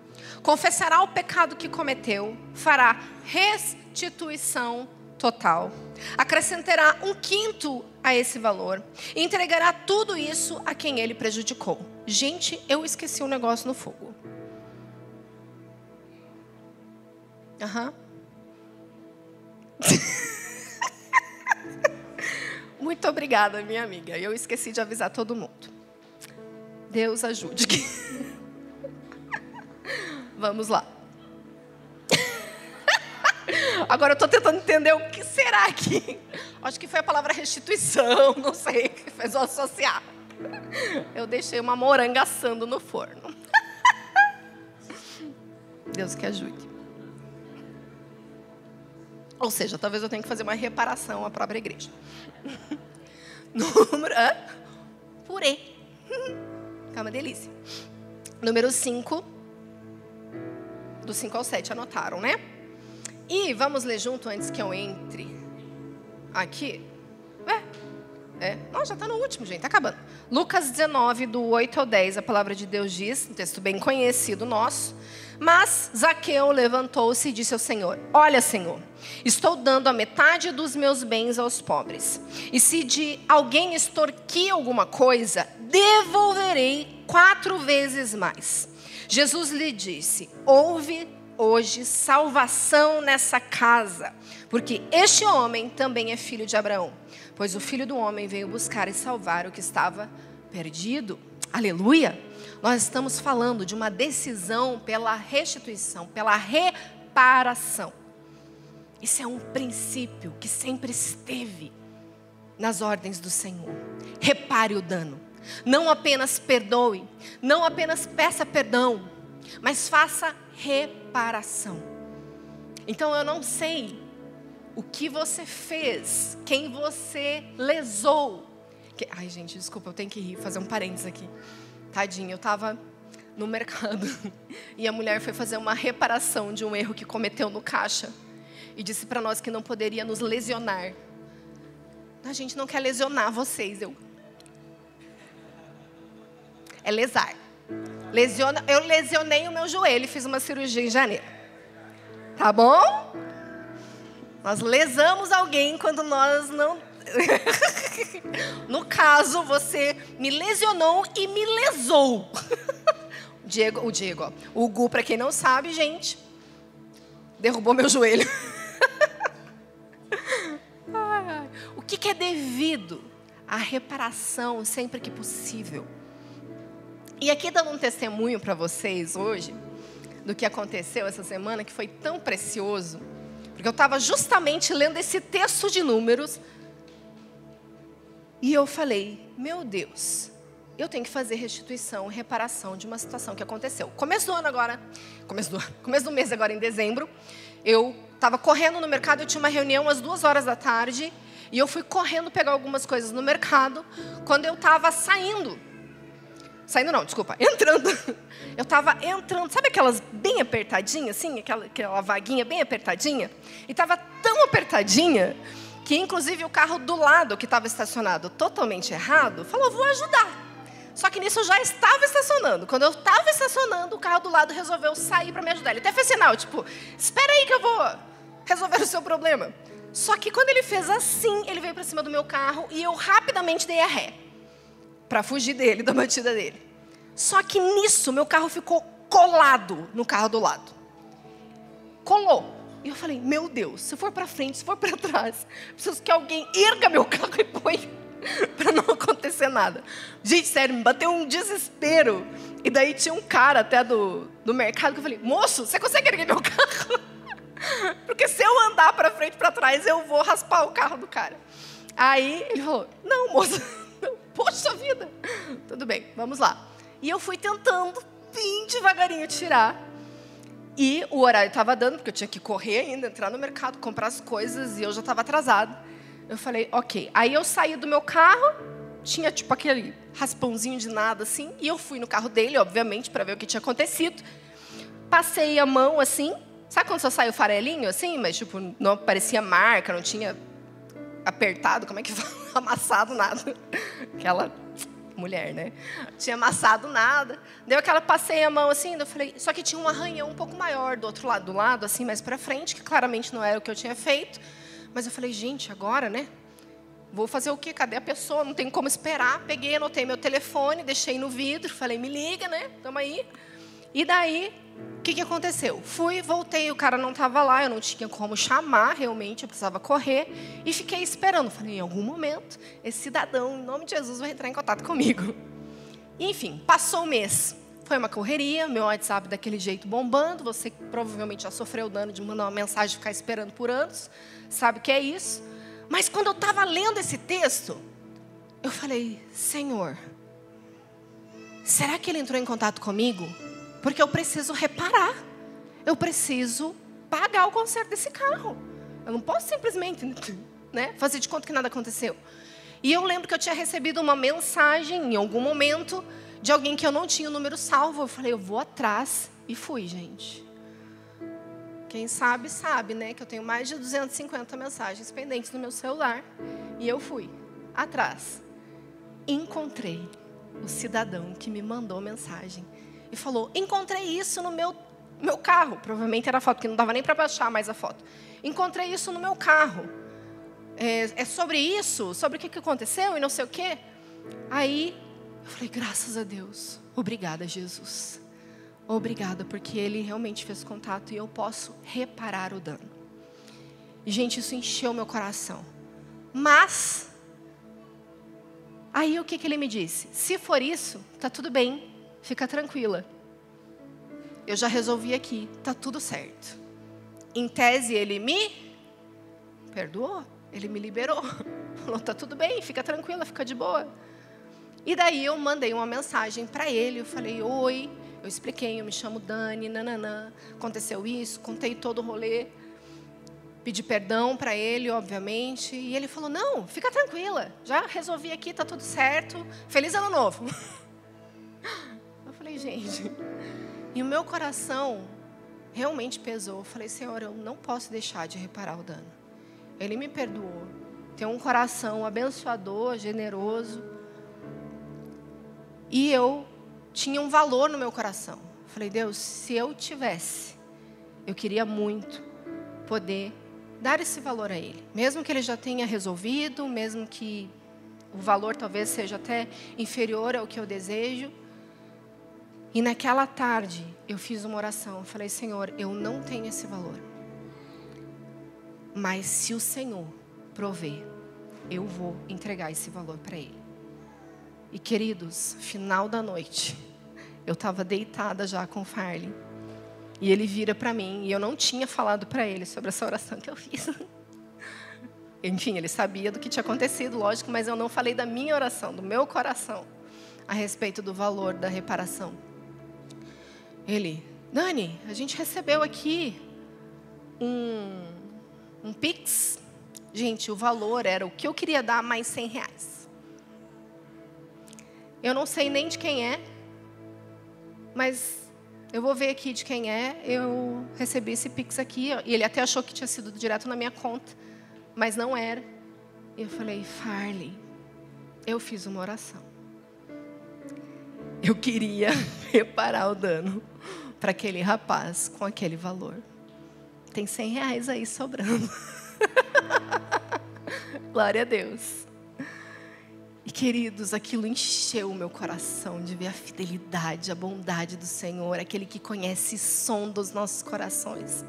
Confessará o pecado que cometeu, fará restituição total. Acrescentará um quinto a esse valor e entregará tudo isso a quem ele prejudicou. Gente, eu esqueci um negócio no fogo. Aham. Muito obrigada, minha amiga. Eu esqueci de avisar todo mundo. Deus ajude. Vamos lá. Agora eu estou tentando entender o que será que. Acho que foi a palavra restituição, não sei, que fez eu associar. Eu deixei uma moranga assando no forno. Deus que ajude. Ou seja, talvez eu tenha que fazer uma reparação à própria igreja. Número. Purê. É uma delícia. Número 5. Do 5 ao 7, anotaram, né? E vamos ler junto antes que eu entre aqui. É, é. Não, já está no último, gente, está acabando. Lucas 19, do 8 ao 10, a palavra de Deus diz, um texto bem conhecido nosso. Mas Zaqueu levantou-se e disse ao Senhor: Olha, Senhor, estou dando a metade dos meus bens aos pobres. E se de alguém extorquir alguma coisa, devolverei quatro vezes mais. Jesus lhe disse: Houve hoje salvação nessa casa, porque este homem também é filho de Abraão, pois o filho do homem veio buscar e salvar o que estava perdido. Aleluia! Nós estamos falando de uma decisão pela restituição, pela reparação. Isso é um princípio que sempre esteve nas ordens do Senhor. Repare o dano. Não apenas perdoe, não apenas peça perdão, mas faça reparação. Então eu não sei o que você fez, quem você lesou. Ai, gente, desculpa, eu tenho que rir, fazer um parênteses aqui. Tadinha, eu estava no mercado e a mulher foi fazer uma reparação de um erro que cometeu no caixa e disse para nós que não poderia nos lesionar. A gente não quer lesionar vocês, eu. É lesar. Lesiona, eu lesionei o meu joelho e fiz uma cirurgia em janeiro. Tá bom? Nós lesamos alguém quando nós não no caso, você me lesionou e me lesou. Diego, o Diego, ó. o Gu, para quem não sabe, gente, derrubou meu joelho. o que, que é devido à reparação sempre que possível? E aqui dando um testemunho para vocês hoje do que aconteceu essa semana, que foi tão precioso, porque eu estava justamente lendo esse texto de números e eu falei: meu Deus, eu tenho que fazer restituição, reparação de uma situação que aconteceu. Começo do ano agora, começo do, começo do mês agora em dezembro, eu estava correndo no mercado, eu tinha uma reunião às duas horas da tarde e eu fui correndo pegar algumas coisas no mercado. Quando eu estava saindo, saindo não, desculpa, entrando, eu estava entrando, sabe aquelas bem apertadinhas, assim, aquela, aquela vaguinha bem apertadinha? E estava tão apertadinha que inclusive o carro do lado que estava estacionado totalmente errado falou: vou ajudar. Só que nisso eu já estava estacionando. Quando eu estava estacionando, o carro do lado resolveu sair para me ajudar. Ele até fez sinal, tipo, espera aí que eu vou resolver o seu problema. Só que quando ele fez assim, ele veio para cima do meu carro e eu rapidamente dei a ré para fugir dele, da batida dele. Só que nisso, meu carro ficou colado no carro do lado. Colou. E eu falei, meu Deus, se for para frente, se for para trás, preciso que alguém erga meu carro e põe para não acontecer nada. Gente, sério, me bateu um desespero. E daí tinha um cara até do, do mercado que eu falei: moço, você consegue erguer meu carro? Porque se eu andar para frente para trás, eu vou raspar o carro do cara. Aí ele falou: não, moço, poxa vida. Tudo bem, vamos lá. E eu fui tentando, bem devagarinho, tirar. E o horário estava dando, porque eu tinha que correr ainda, entrar no mercado, comprar as coisas, e eu já estava atrasada. Eu falei, ok. Aí eu saí do meu carro, tinha tipo aquele raspãozinho de nada assim, e eu fui no carro dele, obviamente, para ver o que tinha acontecido. Passei a mão assim, sabe quando só sai o farelinho assim, mas tipo não aparecia marca, não tinha apertado, como é que fala? amassado nada. Aquela mulher, né? Tinha amassado nada. Deu aquela passei a mão assim, eu falei, só que tinha um arranhão um pouco maior do outro lado, do lado assim, mais para frente, que claramente não era o que eu tinha feito. Mas eu falei, gente, agora, né? Vou fazer o quê? Cadê a pessoa? Não tem como esperar. Peguei, anotei meu telefone, deixei no vidro, falei, me liga, né? Tamo aí. E daí, o que, que aconteceu? Fui, voltei, o cara não estava lá, eu não tinha como chamar realmente, eu precisava correr. E fiquei esperando. Falei, em algum momento, esse cidadão, em nome de Jesus, vai entrar em contato comigo. Enfim, passou o mês. Foi uma correria, meu WhatsApp daquele jeito bombando. Você provavelmente já sofreu o dano de mandar uma mensagem e ficar esperando por anos sabe o que é isso? Mas quando eu estava lendo esse texto, eu falei: Senhor, será que ele entrou em contato comigo? Porque eu preciso reparar, eu preciso pagar o conserto desse carro. Eu não posso simplesmente né, fazer de conta que nada aconteceu. E eu lembro que eu tinha recebido uma mensagem em algum momento de alguém que eu não tinha o número salvo. Eu falei, eu vou atrás. E fui, gente. Quem sabe, sabe, né? Que eu tenho mais de 250 mensagens pendentes no meu celular. E eu fui atrás. Encontrei o cidadão que me mandou mensagem e falou: Encontrei isso no meu, meu carro. Provavelmente era a foto, porque não dava nem para baixar mais a foto. Encontrei isso no meu carro. É, é sobre isso? Sobre o que, que aconteceu e não sei o quê? Aí eu falei: Graças a Deus. Obrigada, Jesus. Obrigada, porque ele realmente fez contato e eu posso reparar o dano. E, gente, isso encheu meu coração. Mas, aí o que, que ele me disse? Se for isso, tá tudo bem, fica tranquila. Eu já resolvi aqui, tá tudo certo. Em tese, ele me perdoou, ele me liberou. Falou, tá tudo bem, fica tranquila, fica de boa. E daí eu mandei uma mensagem para ele, eu falei, oi, eu expliquei, eu me chamo Dani, nananã, aconteceu isso, contei todo o rolê. Pedi perdão para ele, obviamente, e ele falou: "Não, fica tranquila, já resolvi aqui, tá tudo certo. Feliz ano novo". "Gente". E o meu coração realmente pesou. Eu falei: "Senhor, eu não posso deixar de reparar o dano". Ele me perdoou. Tem um coração abençoador, generoso. E eu tinha um valor no meu coração. Falei, Deus, se eu tivesse, eu queria muito poder dar esse valor a Ele. Mesmo que Ele já tenha resolvido, mesmo que o valor talvez seja até inferior ao que eu desejo. E naquela tarde eu fiz uma oração. Falei, Senhor, eu não tenho esse valor. Mas se o Senhor prover, eu vou entregar esse valor para Ele. E queridos, final da noite, eu estava deitada já com o Farley. E ele vira para mim, e eu não tinha falado para ele sobre essa oração que eu fiz. Enfim, ele sabia do que tinha acontecido, lógico, mas eu não falei da minha oração, do meu coração, a respeito do valor da reparação. Ele, Dani, a gente recebeu aqui um, um Pix. Gente, o valor era o que eu queria dar mais 100 reais. Eu não sei nem de quem é, mas eu vou ver aqui de quem é. Eu recebi esse Pix aqui, e ele até achou que tinha sido direto na minha conta, mas não era. E eu falei, Farley, eu fiz uma oração. Eu queria reparar o dano para aquele rapaz com aquele valor. Tem 100 reais aí sobrando. Glória a Deus. E queridos, aquilo encheu o meu coração de ver a fidelidade, a bondade do Senhor, aquele que conhece som dos nossos corações.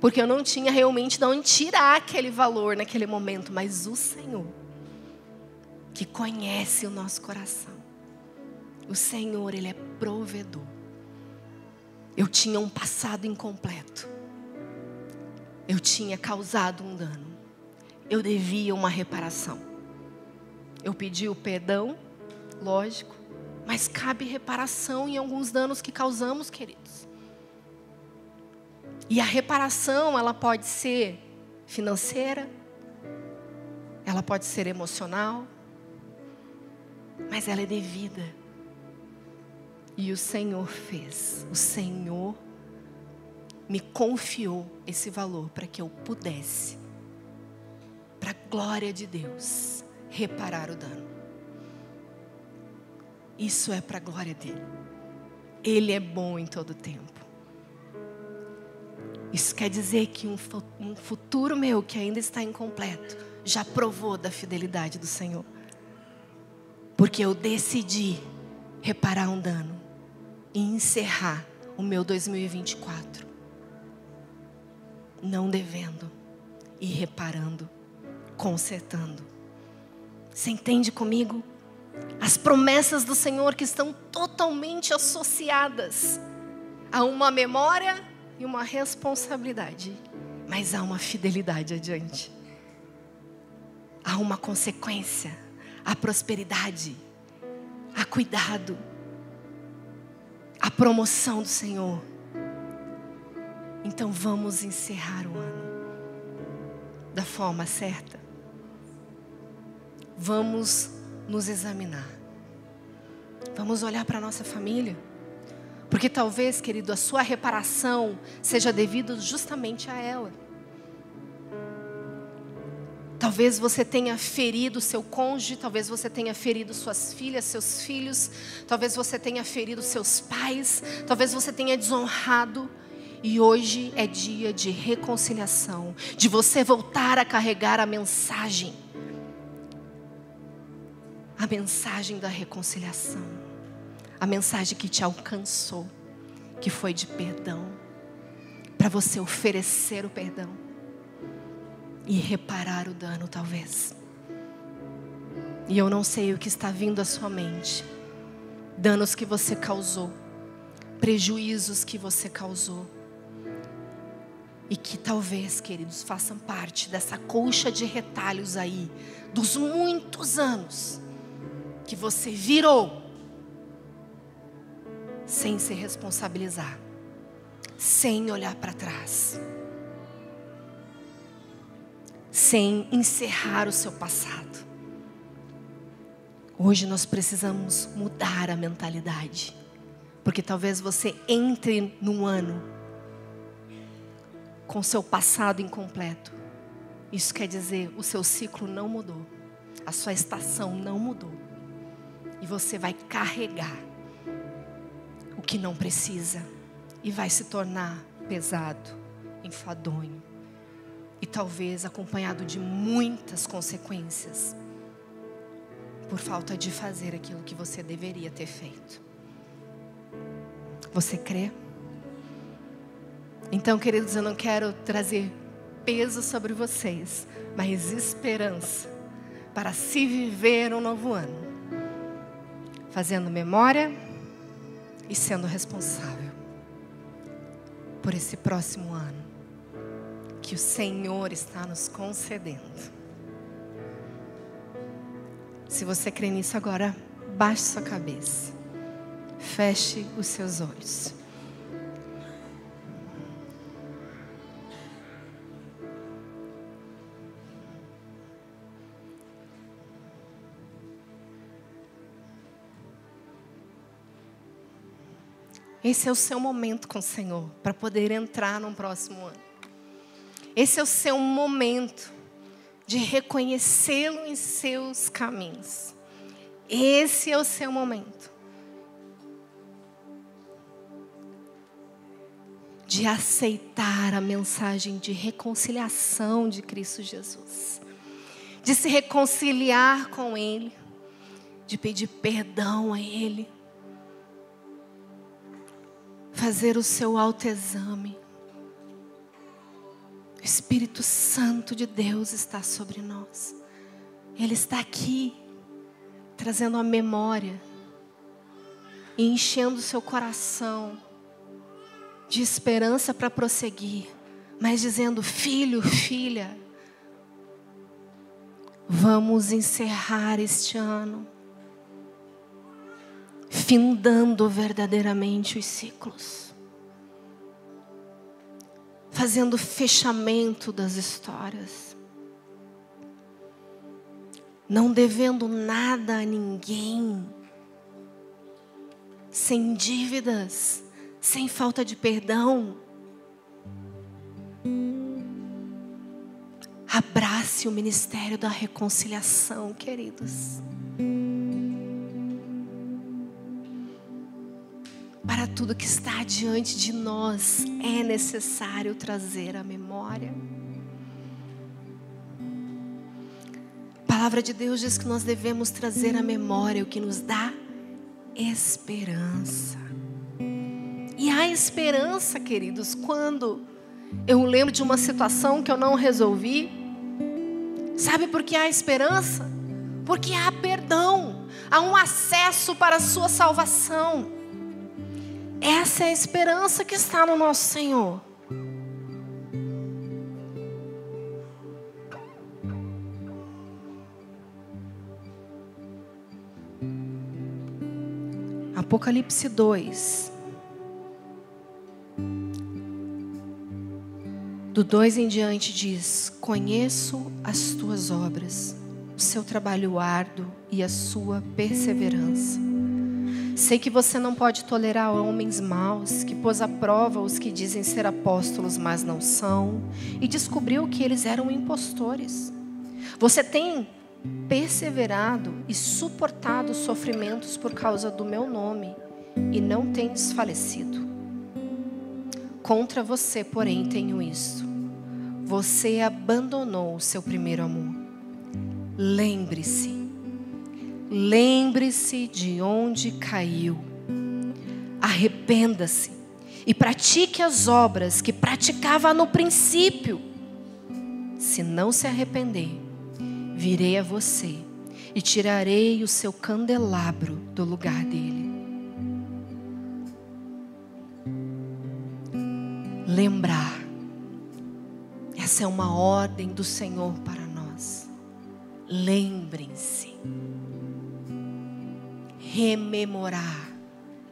Porque eu não tinha realmente de onde tirar aquele valor naquele momento, mas o Senhor, que conhece o nosso coração, o Senhor, Ele é provedor. Eu tinha um passado incompleto. Eu tinha causado um dano. Eu devia uma reparação. Eu pedi o perdão, lógico, mas cabe reparação em alguns danos que causamos, queridos. E a reparação, ela pode ser financeira, ela pode ser emocional, mas ela é devida. E o Senhor fez. O Senhor me confiou esse valor para que eu pudesse, para a glória de Deus, reparar o dano. Isso é para a glória dele. Ele é bom em todo tempo. Isso quer dizer que um, um futuro meu que ainda está incompleto já provou da fidelidade do Senhor. Porque eu decidi reparar um dano e encerrar o meu 2024 não devendo e reparando, consertando. Você entende comigo? As promessas do Senhor que estão totalmente associadas a uma memória e uma responsabilidade, mas há uma fidelidade adiante. Há uma consequência, há prosperidade, há cuidado a promoção do Senhor. Então vamos encerrar o ano da forma certa. Vamos nos examinar. Vamos olhar para a nossa família. Porque talvez, querido, a sua reparação seja devido justamente a ela. Talvez você tenha ferido seu cônjuge, talvez você tenha ferido suas filhas, seus filhos, talvez você tenha ferido seus pais, talvez você tenha desonrado. E hoje é dia de reconciliação, de você voltar a carregar a mensagem. A mensagem da reconciliação. A mensagem que te alcançou, que foi de perdão, para você oferecer o perdão e reparar o dano, talvez. E eu não sei o que está vindo à sua mente. Danos que você causou, prejuízos que você causou. E que talvez, queridos, façam parte dessa colcha de retalhos aí, dos muitos anos que você virou sem se responsabilizar, sem olhar para trás sem encerrar o seu passado. Hoje nós precisamos mudar a mentalidade, porque talvez você entre num ano com seu passado incompleto. Isso quer dizer, o seu ciclo não mudou, a sua estação não mudou, e você vai carregar o que não precisa e vai se tornar pesado, enfadonho e talvez acompanhado de muitas consequências por falta de fazer aquilo que você deveria ter feito. Você crê? Então, queridos, eu não quero trazer peso sobre vocês, mas esperança para se viver um novo ano, fazendo memória e sendo responsável por esse próximo ano que o Senhor está nos concedendo. Se você crê nisso agora, baixe sua cabeça. Feche os seus olhos. Esse é o seu momento com o Senhor para poder entrar no próximo ano. Esse é o seu momento de reconhecê-lo em seus caminhos. Esse é o seu momento. De aceitar a mensagem de reconciliação de Cristo Jesus. De se reconciliar com Ele. De pedir perdão a Ele fazer o seu autoexame. O Espírito Santo de Deus está sobre nós. Ele está aqui, trazendo a memória e enchendo o seu coração de esperança para prosseguir, mas dizendo: Filho, filha, vamos encerrar este ano findando verdadeiramente os ciclos, fazendo fechamento das histórias, não devendo nada a ninguém, sem dívidas, sem falta de perdão. Abrace o ministério da reconciliação, queridos. Para tudo que está diante de nós, é necessário trazer a memória. A palavra de Deus diz que nós devemos trazer a memória o que nos dá esperança. E há esperança, queridos, quando eu lembro de uma situação que eu não resolvi. Sabe por que há esperança? Porque há perdão, há um acesso para a sua salvação. Essa é a esperança que está no nosso Senhor. Apocalipse 2. Do 2 em diante diz: Conheço as tuas obras, o seu trabalho árduo e a sua perseverança Sei que você não pode tolerar homens maus, que pôs à prova os que dizem ser apóstolos, mas não são, e descobriu que eles eram impostores. Você tem perseverado e suportado sofrimentos por causa do meu nome, e não tem desfalecido. Contra você, porém, tenho isso. Você abandonou o seu primeiro amor. Lembre-se Lembre-se de onde caiu. Arrependa-se e pratique as obras que praticava no princípio. Se não se arrepender, virei a você e tirarei o seu candelabro do lugar dele. Lembrar. Essa é uma ordem do Senhor para nós. Lembrem-se rememorar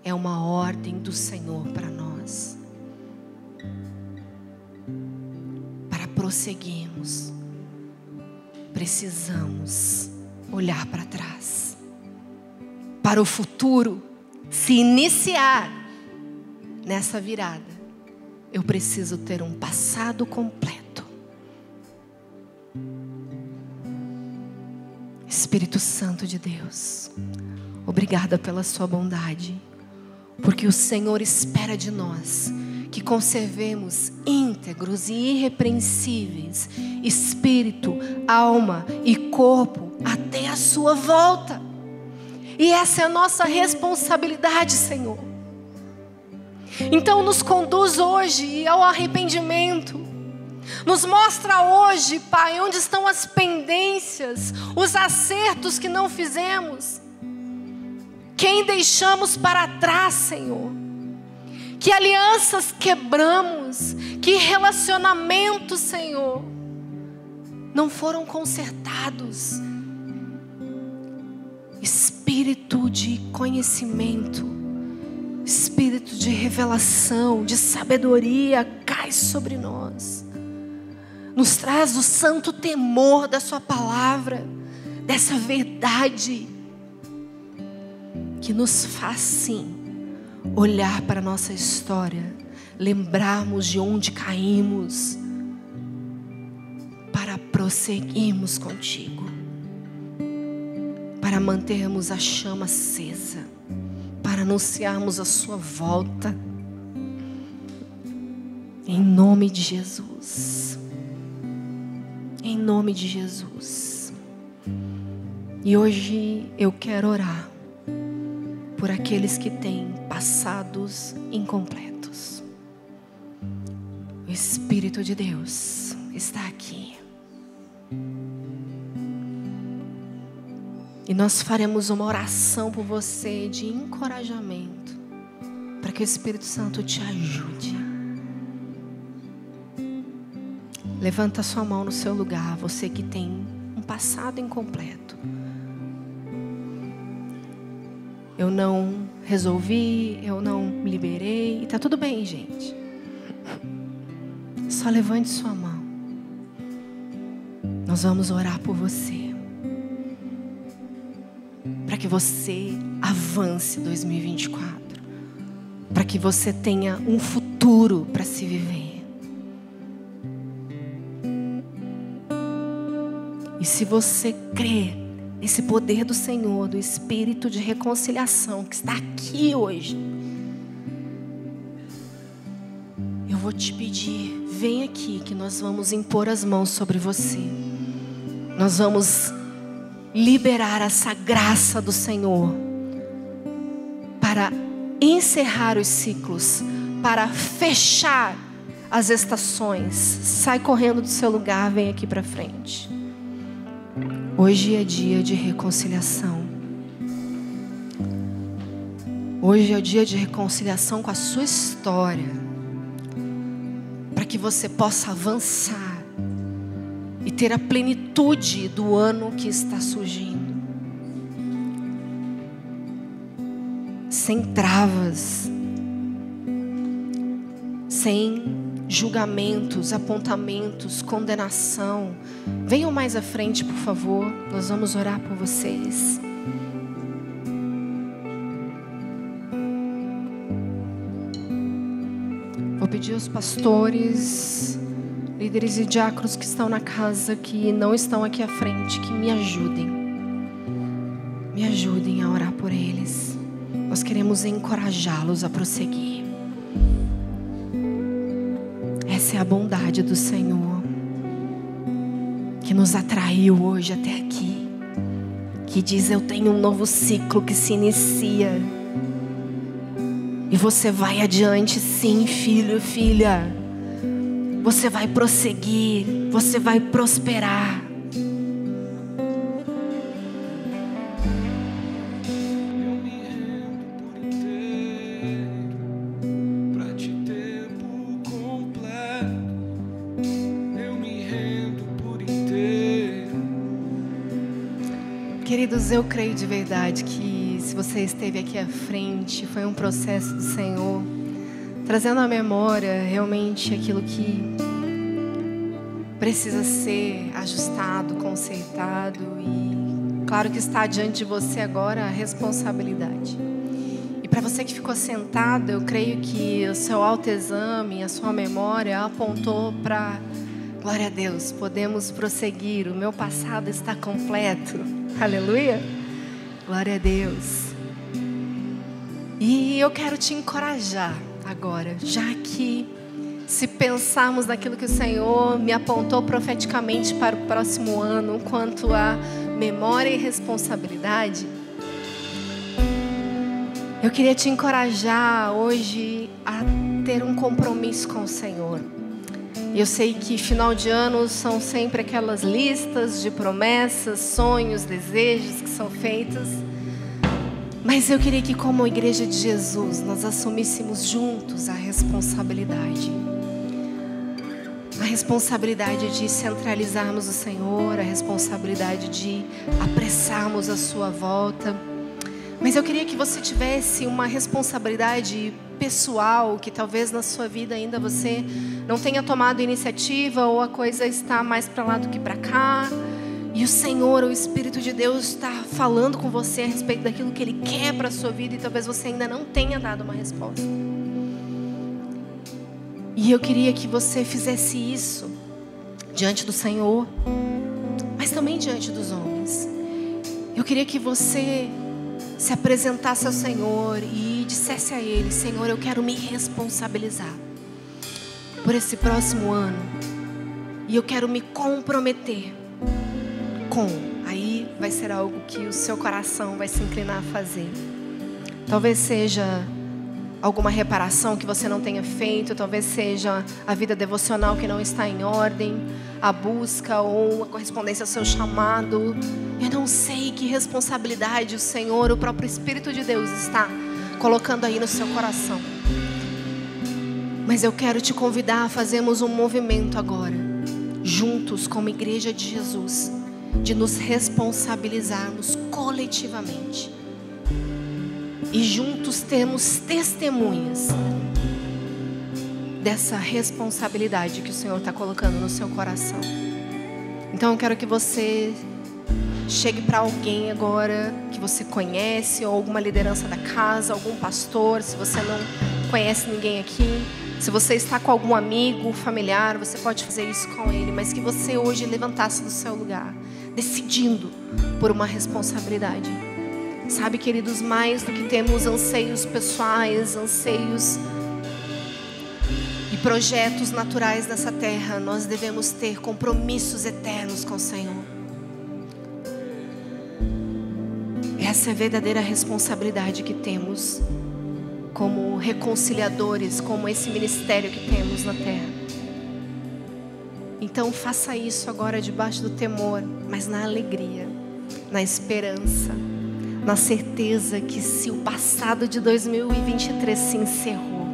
é uma ordem do Senhor para nós. Para prosseguirmos, precisamos olhar para trás. Para o futuro se iniciar nessa virada, eu preciso ter um passado completo. Espírito Santo de Deus, Obrigada pela sua bondade, porque o Senhor espera de nós que conservemos íntegros e irrepreensíveis espírito, alma e corpo até a sua volta. E essa é a nossa responsabilidade, Senhor. Então nos conduz hoje ao arrependimento. Nos mostra hoje, Pai, onde estão as pendências, os acertos que não fizemos. Quem deixamos para trás, Senhor. Que alianças quebramos, que relacionamentos, Senhor, não foram consertados. Espírito de conhecimento, espírito de revelação, de sabedoria cai sobre nós. Nos traz o santo temor da Sua palavra, dessa verdade, que nos faz sim olhar para a nossa história, lembrarmos de onde caímos, para prosseguirmos contigo, para mantermos a chama acesa, para anunciarmos a Sua volta. Em nome de Jesus. Em nome de Jesus. E hoje eu quero orar por aqueles que têm passados incompletos. O Espírito de Deus está aqui. E nós faremos uma oração por você de encorajamento, para que o Espírito Santo te ajude. Levanta sua mão no seu lugar, você que tem um passado incompleto. Eu não resolvi, eu não liberei. Tá tudo bem, gente. Só levante sua mão. Nós vamos orar por você. Para que você avance 2024. Para que você tenha um futuro para se viver. E se você crê esse poder do Senhor, do Espírito de reconciliação que está aqui hoje. Eu vou te pedir, vem aqui que nós vamos impor as mãos sobre você. Nós vamos liberar essa graça do Senhor para encerrar os ciclos, para fechar as estações. Sai correndo do seu lugar, vem aqui para frente. Hoje é dia de reconciliação. Hoje é o dia de reconciliação com a sua história. Para que você possa avançar e ter a plenitude do ano que está surgindo. Sem travas, sem julgamentos, apontamentos, condenação. Venham mais à frente, por favor. Nós vamos orar por vocês. Vou pedir aos pastores, líderes e diáconos que estão na casa, que não estão aqui à frente, que me ajudem. Me ajudem a orar por eles. Nós queremos encorajá-los a prosseguir. A bondade do Senhor que nos atraiu hoje até aqui. Que diz: Eu tenho um novo ciclo que se inicia. E você vai adiante, sim, filho, filha. Você vai prosseguir, você vai prosperar. Eu creio de verdade que se você esteve aqui à frente, foi um processo do Senhor, trazendo à memória realmente aquilo que precisa ser ajustado, consertado e claro que está diante de você agora a responsabilidade. E para você que ficou sentado, eu creio que o seu autoexame, a sua memória apontou para glória a Deus, podemos prosseguir, o meu passado está completo. Aleluia. Glória a Deus. E eu quero te encorajar agora, já que se pensarmos naquilo que o Senhor me apontou profeticamente para o próximo ano, quanto a memória e responsabilidade, eu queria te encorajar hoje a ter um compromisso com o Senhor. Eu sei que final de ano são sempre aquelas listas de promessas, sonhos, desejos que são feitas. Mas eu queria que, como igreja de Jesus, nós assumíssemos juntos a responsabilidade. A responsabilidade de centralizarmos o Senhor, a responsabilidade de apressarmos a sua volta. Mas eu queria que você tivesse uma responsabilidade pessoal, que talvez na sua vida ainda você não tenha tomado iniciativa ou a coisa está mais para lá do que para cá. E o Senhor, o Espírito de Deus, está falando com você a respeito daquilo que Ele quer para a sua vida e talvez você ainda não tenha dado uma resposta. E eu queria que você fizesse isso diante do Senhor, mas também diante dos homens. Eu queria que você se apresentasse ao Senhor e dissesse a Ele: Senhor, eu quero me responsabilizar por esse próximo ano. E eu quero me comprometer com. Aí vai ser algo que o seu coração vai se inclinar a fazer. Talvez seja alguma reparação que você não tenha feito, talvez seja a vida devocional que não está em ordem, a busca ou a correspondência ao seu chamado. Eu não sei que responsabilidade o Senhor, o próprio Espírito de Deus está colocando aí no seu coração. Mas eu quero te convidar a fazermos um movimento agora, juntos como igreja de Jesus, de nos responsabilizarmos coletivamente. E juntos termos testemunhas dessa responsabilidade que o Senhor está colocando no seu coração. Então eu quero que você chegue para alguém agora que você conhece, ou alguma liderança da casa, algum pastor, se você não conhece ninguém aqui. Se você está com algum amigo, familiar, você pode fazer isso com ele, mas que você hoje levantasse do seu lugar, decidindo por uma responsabilidade. Sabe, queridos, mais do que temos anseios pessoais, anseios e projetos naturais nessa terra, nós devemos ter compromissos eternos com o Senhor. Essa é a verdadeira responsabilidade que temos como reconciliadores, como esse ministério que temos na terra. Então faça isso agora debaixo do temor, mas na alegria, na esperança, na certeza que se o passado de 2023 se encerrou,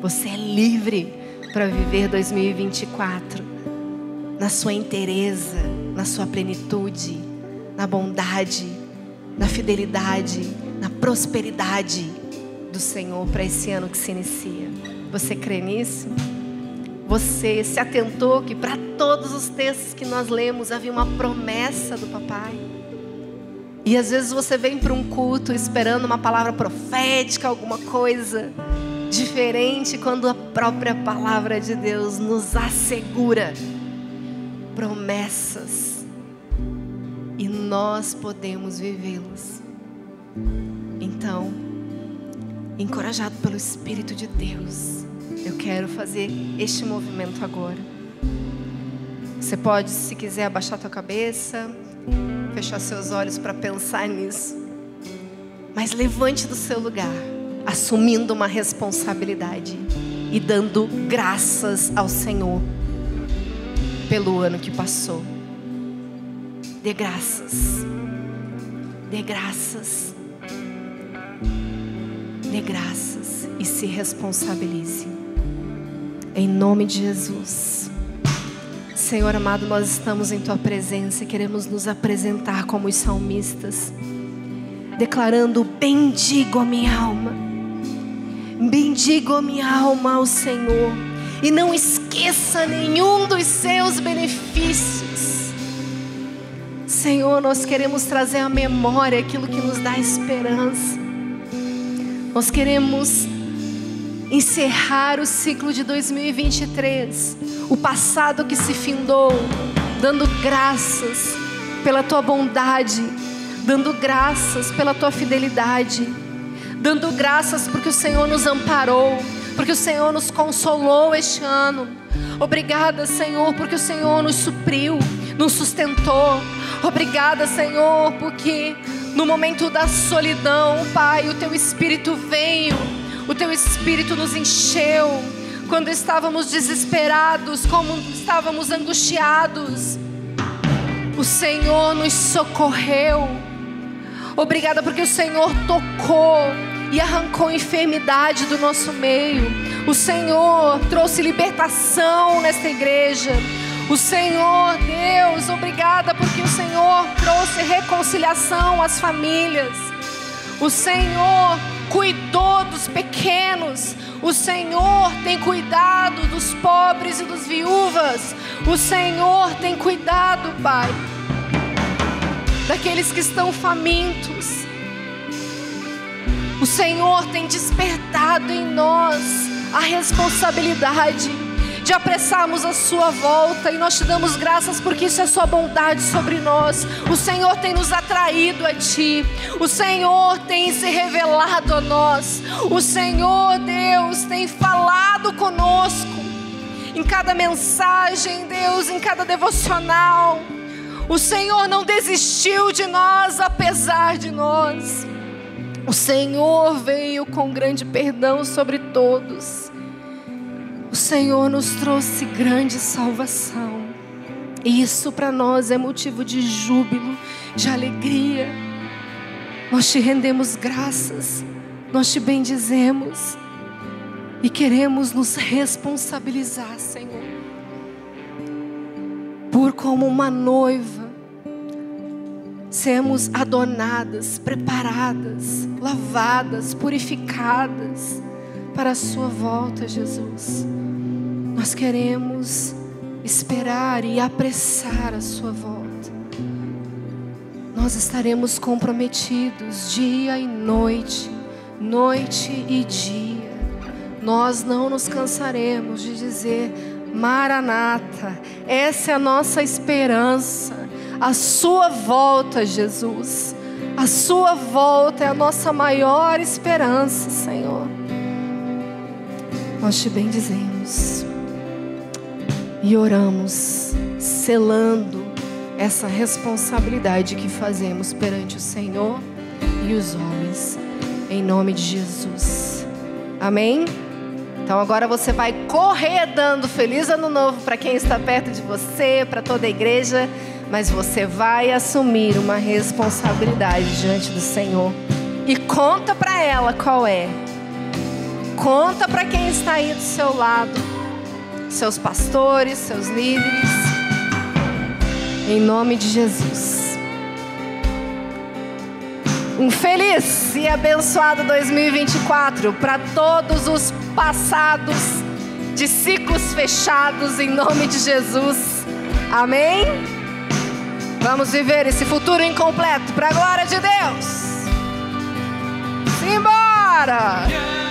você é livre para viver 2024 na sua inteireza, na sua plenitude, na bondade, na fidelidade, na prosperidade do Senhor para esse ano que se inicia. Você crê nisso? Você se atentou que para todos os textos que nós lemos havia uma promessa do papai? E às vezes você vem para um culto esperando uma palavra profética, alguma coisa diferente, quando a própria palavra de Deus nos assegura promessas e nós podemos vivê-las. Então, encorajado pelo Espírito de Deus, eu quero fazer este movimento agora. Você pode, se quiser, abaixar tua cabeça, fechar seus olhos para pensar nisso. Mas levante do seu lugar, assumindo uma responsabilidade e dando graças ao Senhor pelo ano que passou. Dê graças. Dê graças dê graças e se responsabilize. Em nome de Jesus. Senhor amado, nós estamos em tua presença e queremos nos apresentar como os salmistas, declarando: Bendigo a minha alma, bendigo a minha alma ao Senhor, e não esqueça nenhum dos seus benefícios. Senhor, nós queremos trazer à memória aquilo que nos dá esperança. Nós queremos encerrar o ciclo de 2023, o passado que se findou, dando graças pela tua bondade, dando graças pela tua fidelidade, dando graças porque o Senhor nos amparou, porque o Senhor nos consolou este ano. Obrigada, Senhor, porque o Senhor nos supriu, nos sustentou. Obrigada, Senhor, porque no momento da solidão, Pai, o teu espírito veio, o teu espírito nos encheu, quando estávamos desesperados, como estávamos angustiados. O Senhor nos socorreu. Obrigada porque o Senhor tocou e arrancou enfermidade do nosso meio. O Senhor trouxe libertação nesta igreja. O Senhor, Deus, obrigada porque o Senhor trouxe reconciliação às famílias. O Senhor cuidou dos pequenos. O Senhor tem cuidado dos pobres e dos viúvas. O Senhor tem cuidado, Pai, daqueles que estão famintos. O Senhor tem despertado em nós a responsabilidade de apressarmos a Sua volta e nós te damos graças porque isso é Sua bondade sobre nós. O Senhor tem nos atraído a Ti, o Senhor tem se revelado a nós, o Senhor, Deus, tem falado conosco em cada mensagem, Deus, em cada devocional. O Senhor não desistiu de nós apesar de nós. O Senhor veio com grande perdão sobre todos. O Senhor nos trouxe grande salvação. E isso para nós é motivo de júbilo, de alegria. Nós te rendemos graças, nós te bendizemos e queremos nos responsabilizar, Senhor, por como uma noiva sermos adornadas, preparadas, lavadas, purificadas para a Sua volta, Jesus. Nós queremos esperar e apressar a Sua volta. Nós estaremos comprometidos dia e noite, noite e dia. Nós não nos cansaremos de dizer: Maranata, essa é a nossa esperança a sua volta, Jesus. A sua volta é a nossa maior esperança, Senhor. Nós te bendizemos e oramos, selando essa responsabilidade que fazemos perante o Senhor e os homens, em nome de Jesus. Amém? Então agora você vai correr dando feliz ano novo para quem está perto de você, para toda a igreja mas você vai assumir uma responsabilidade diante do Senhor. E conta para ela qual é. Conta para quem está aí do seu lado, seus pastores, seus líderes. Em nome de Jesus. Um feliz e abençoado 2024 para todos os passados de ciclos fechados em nome de Jesus. Amém? Vamos viver esse futuro incompleto para a glória de Deus. Simbora!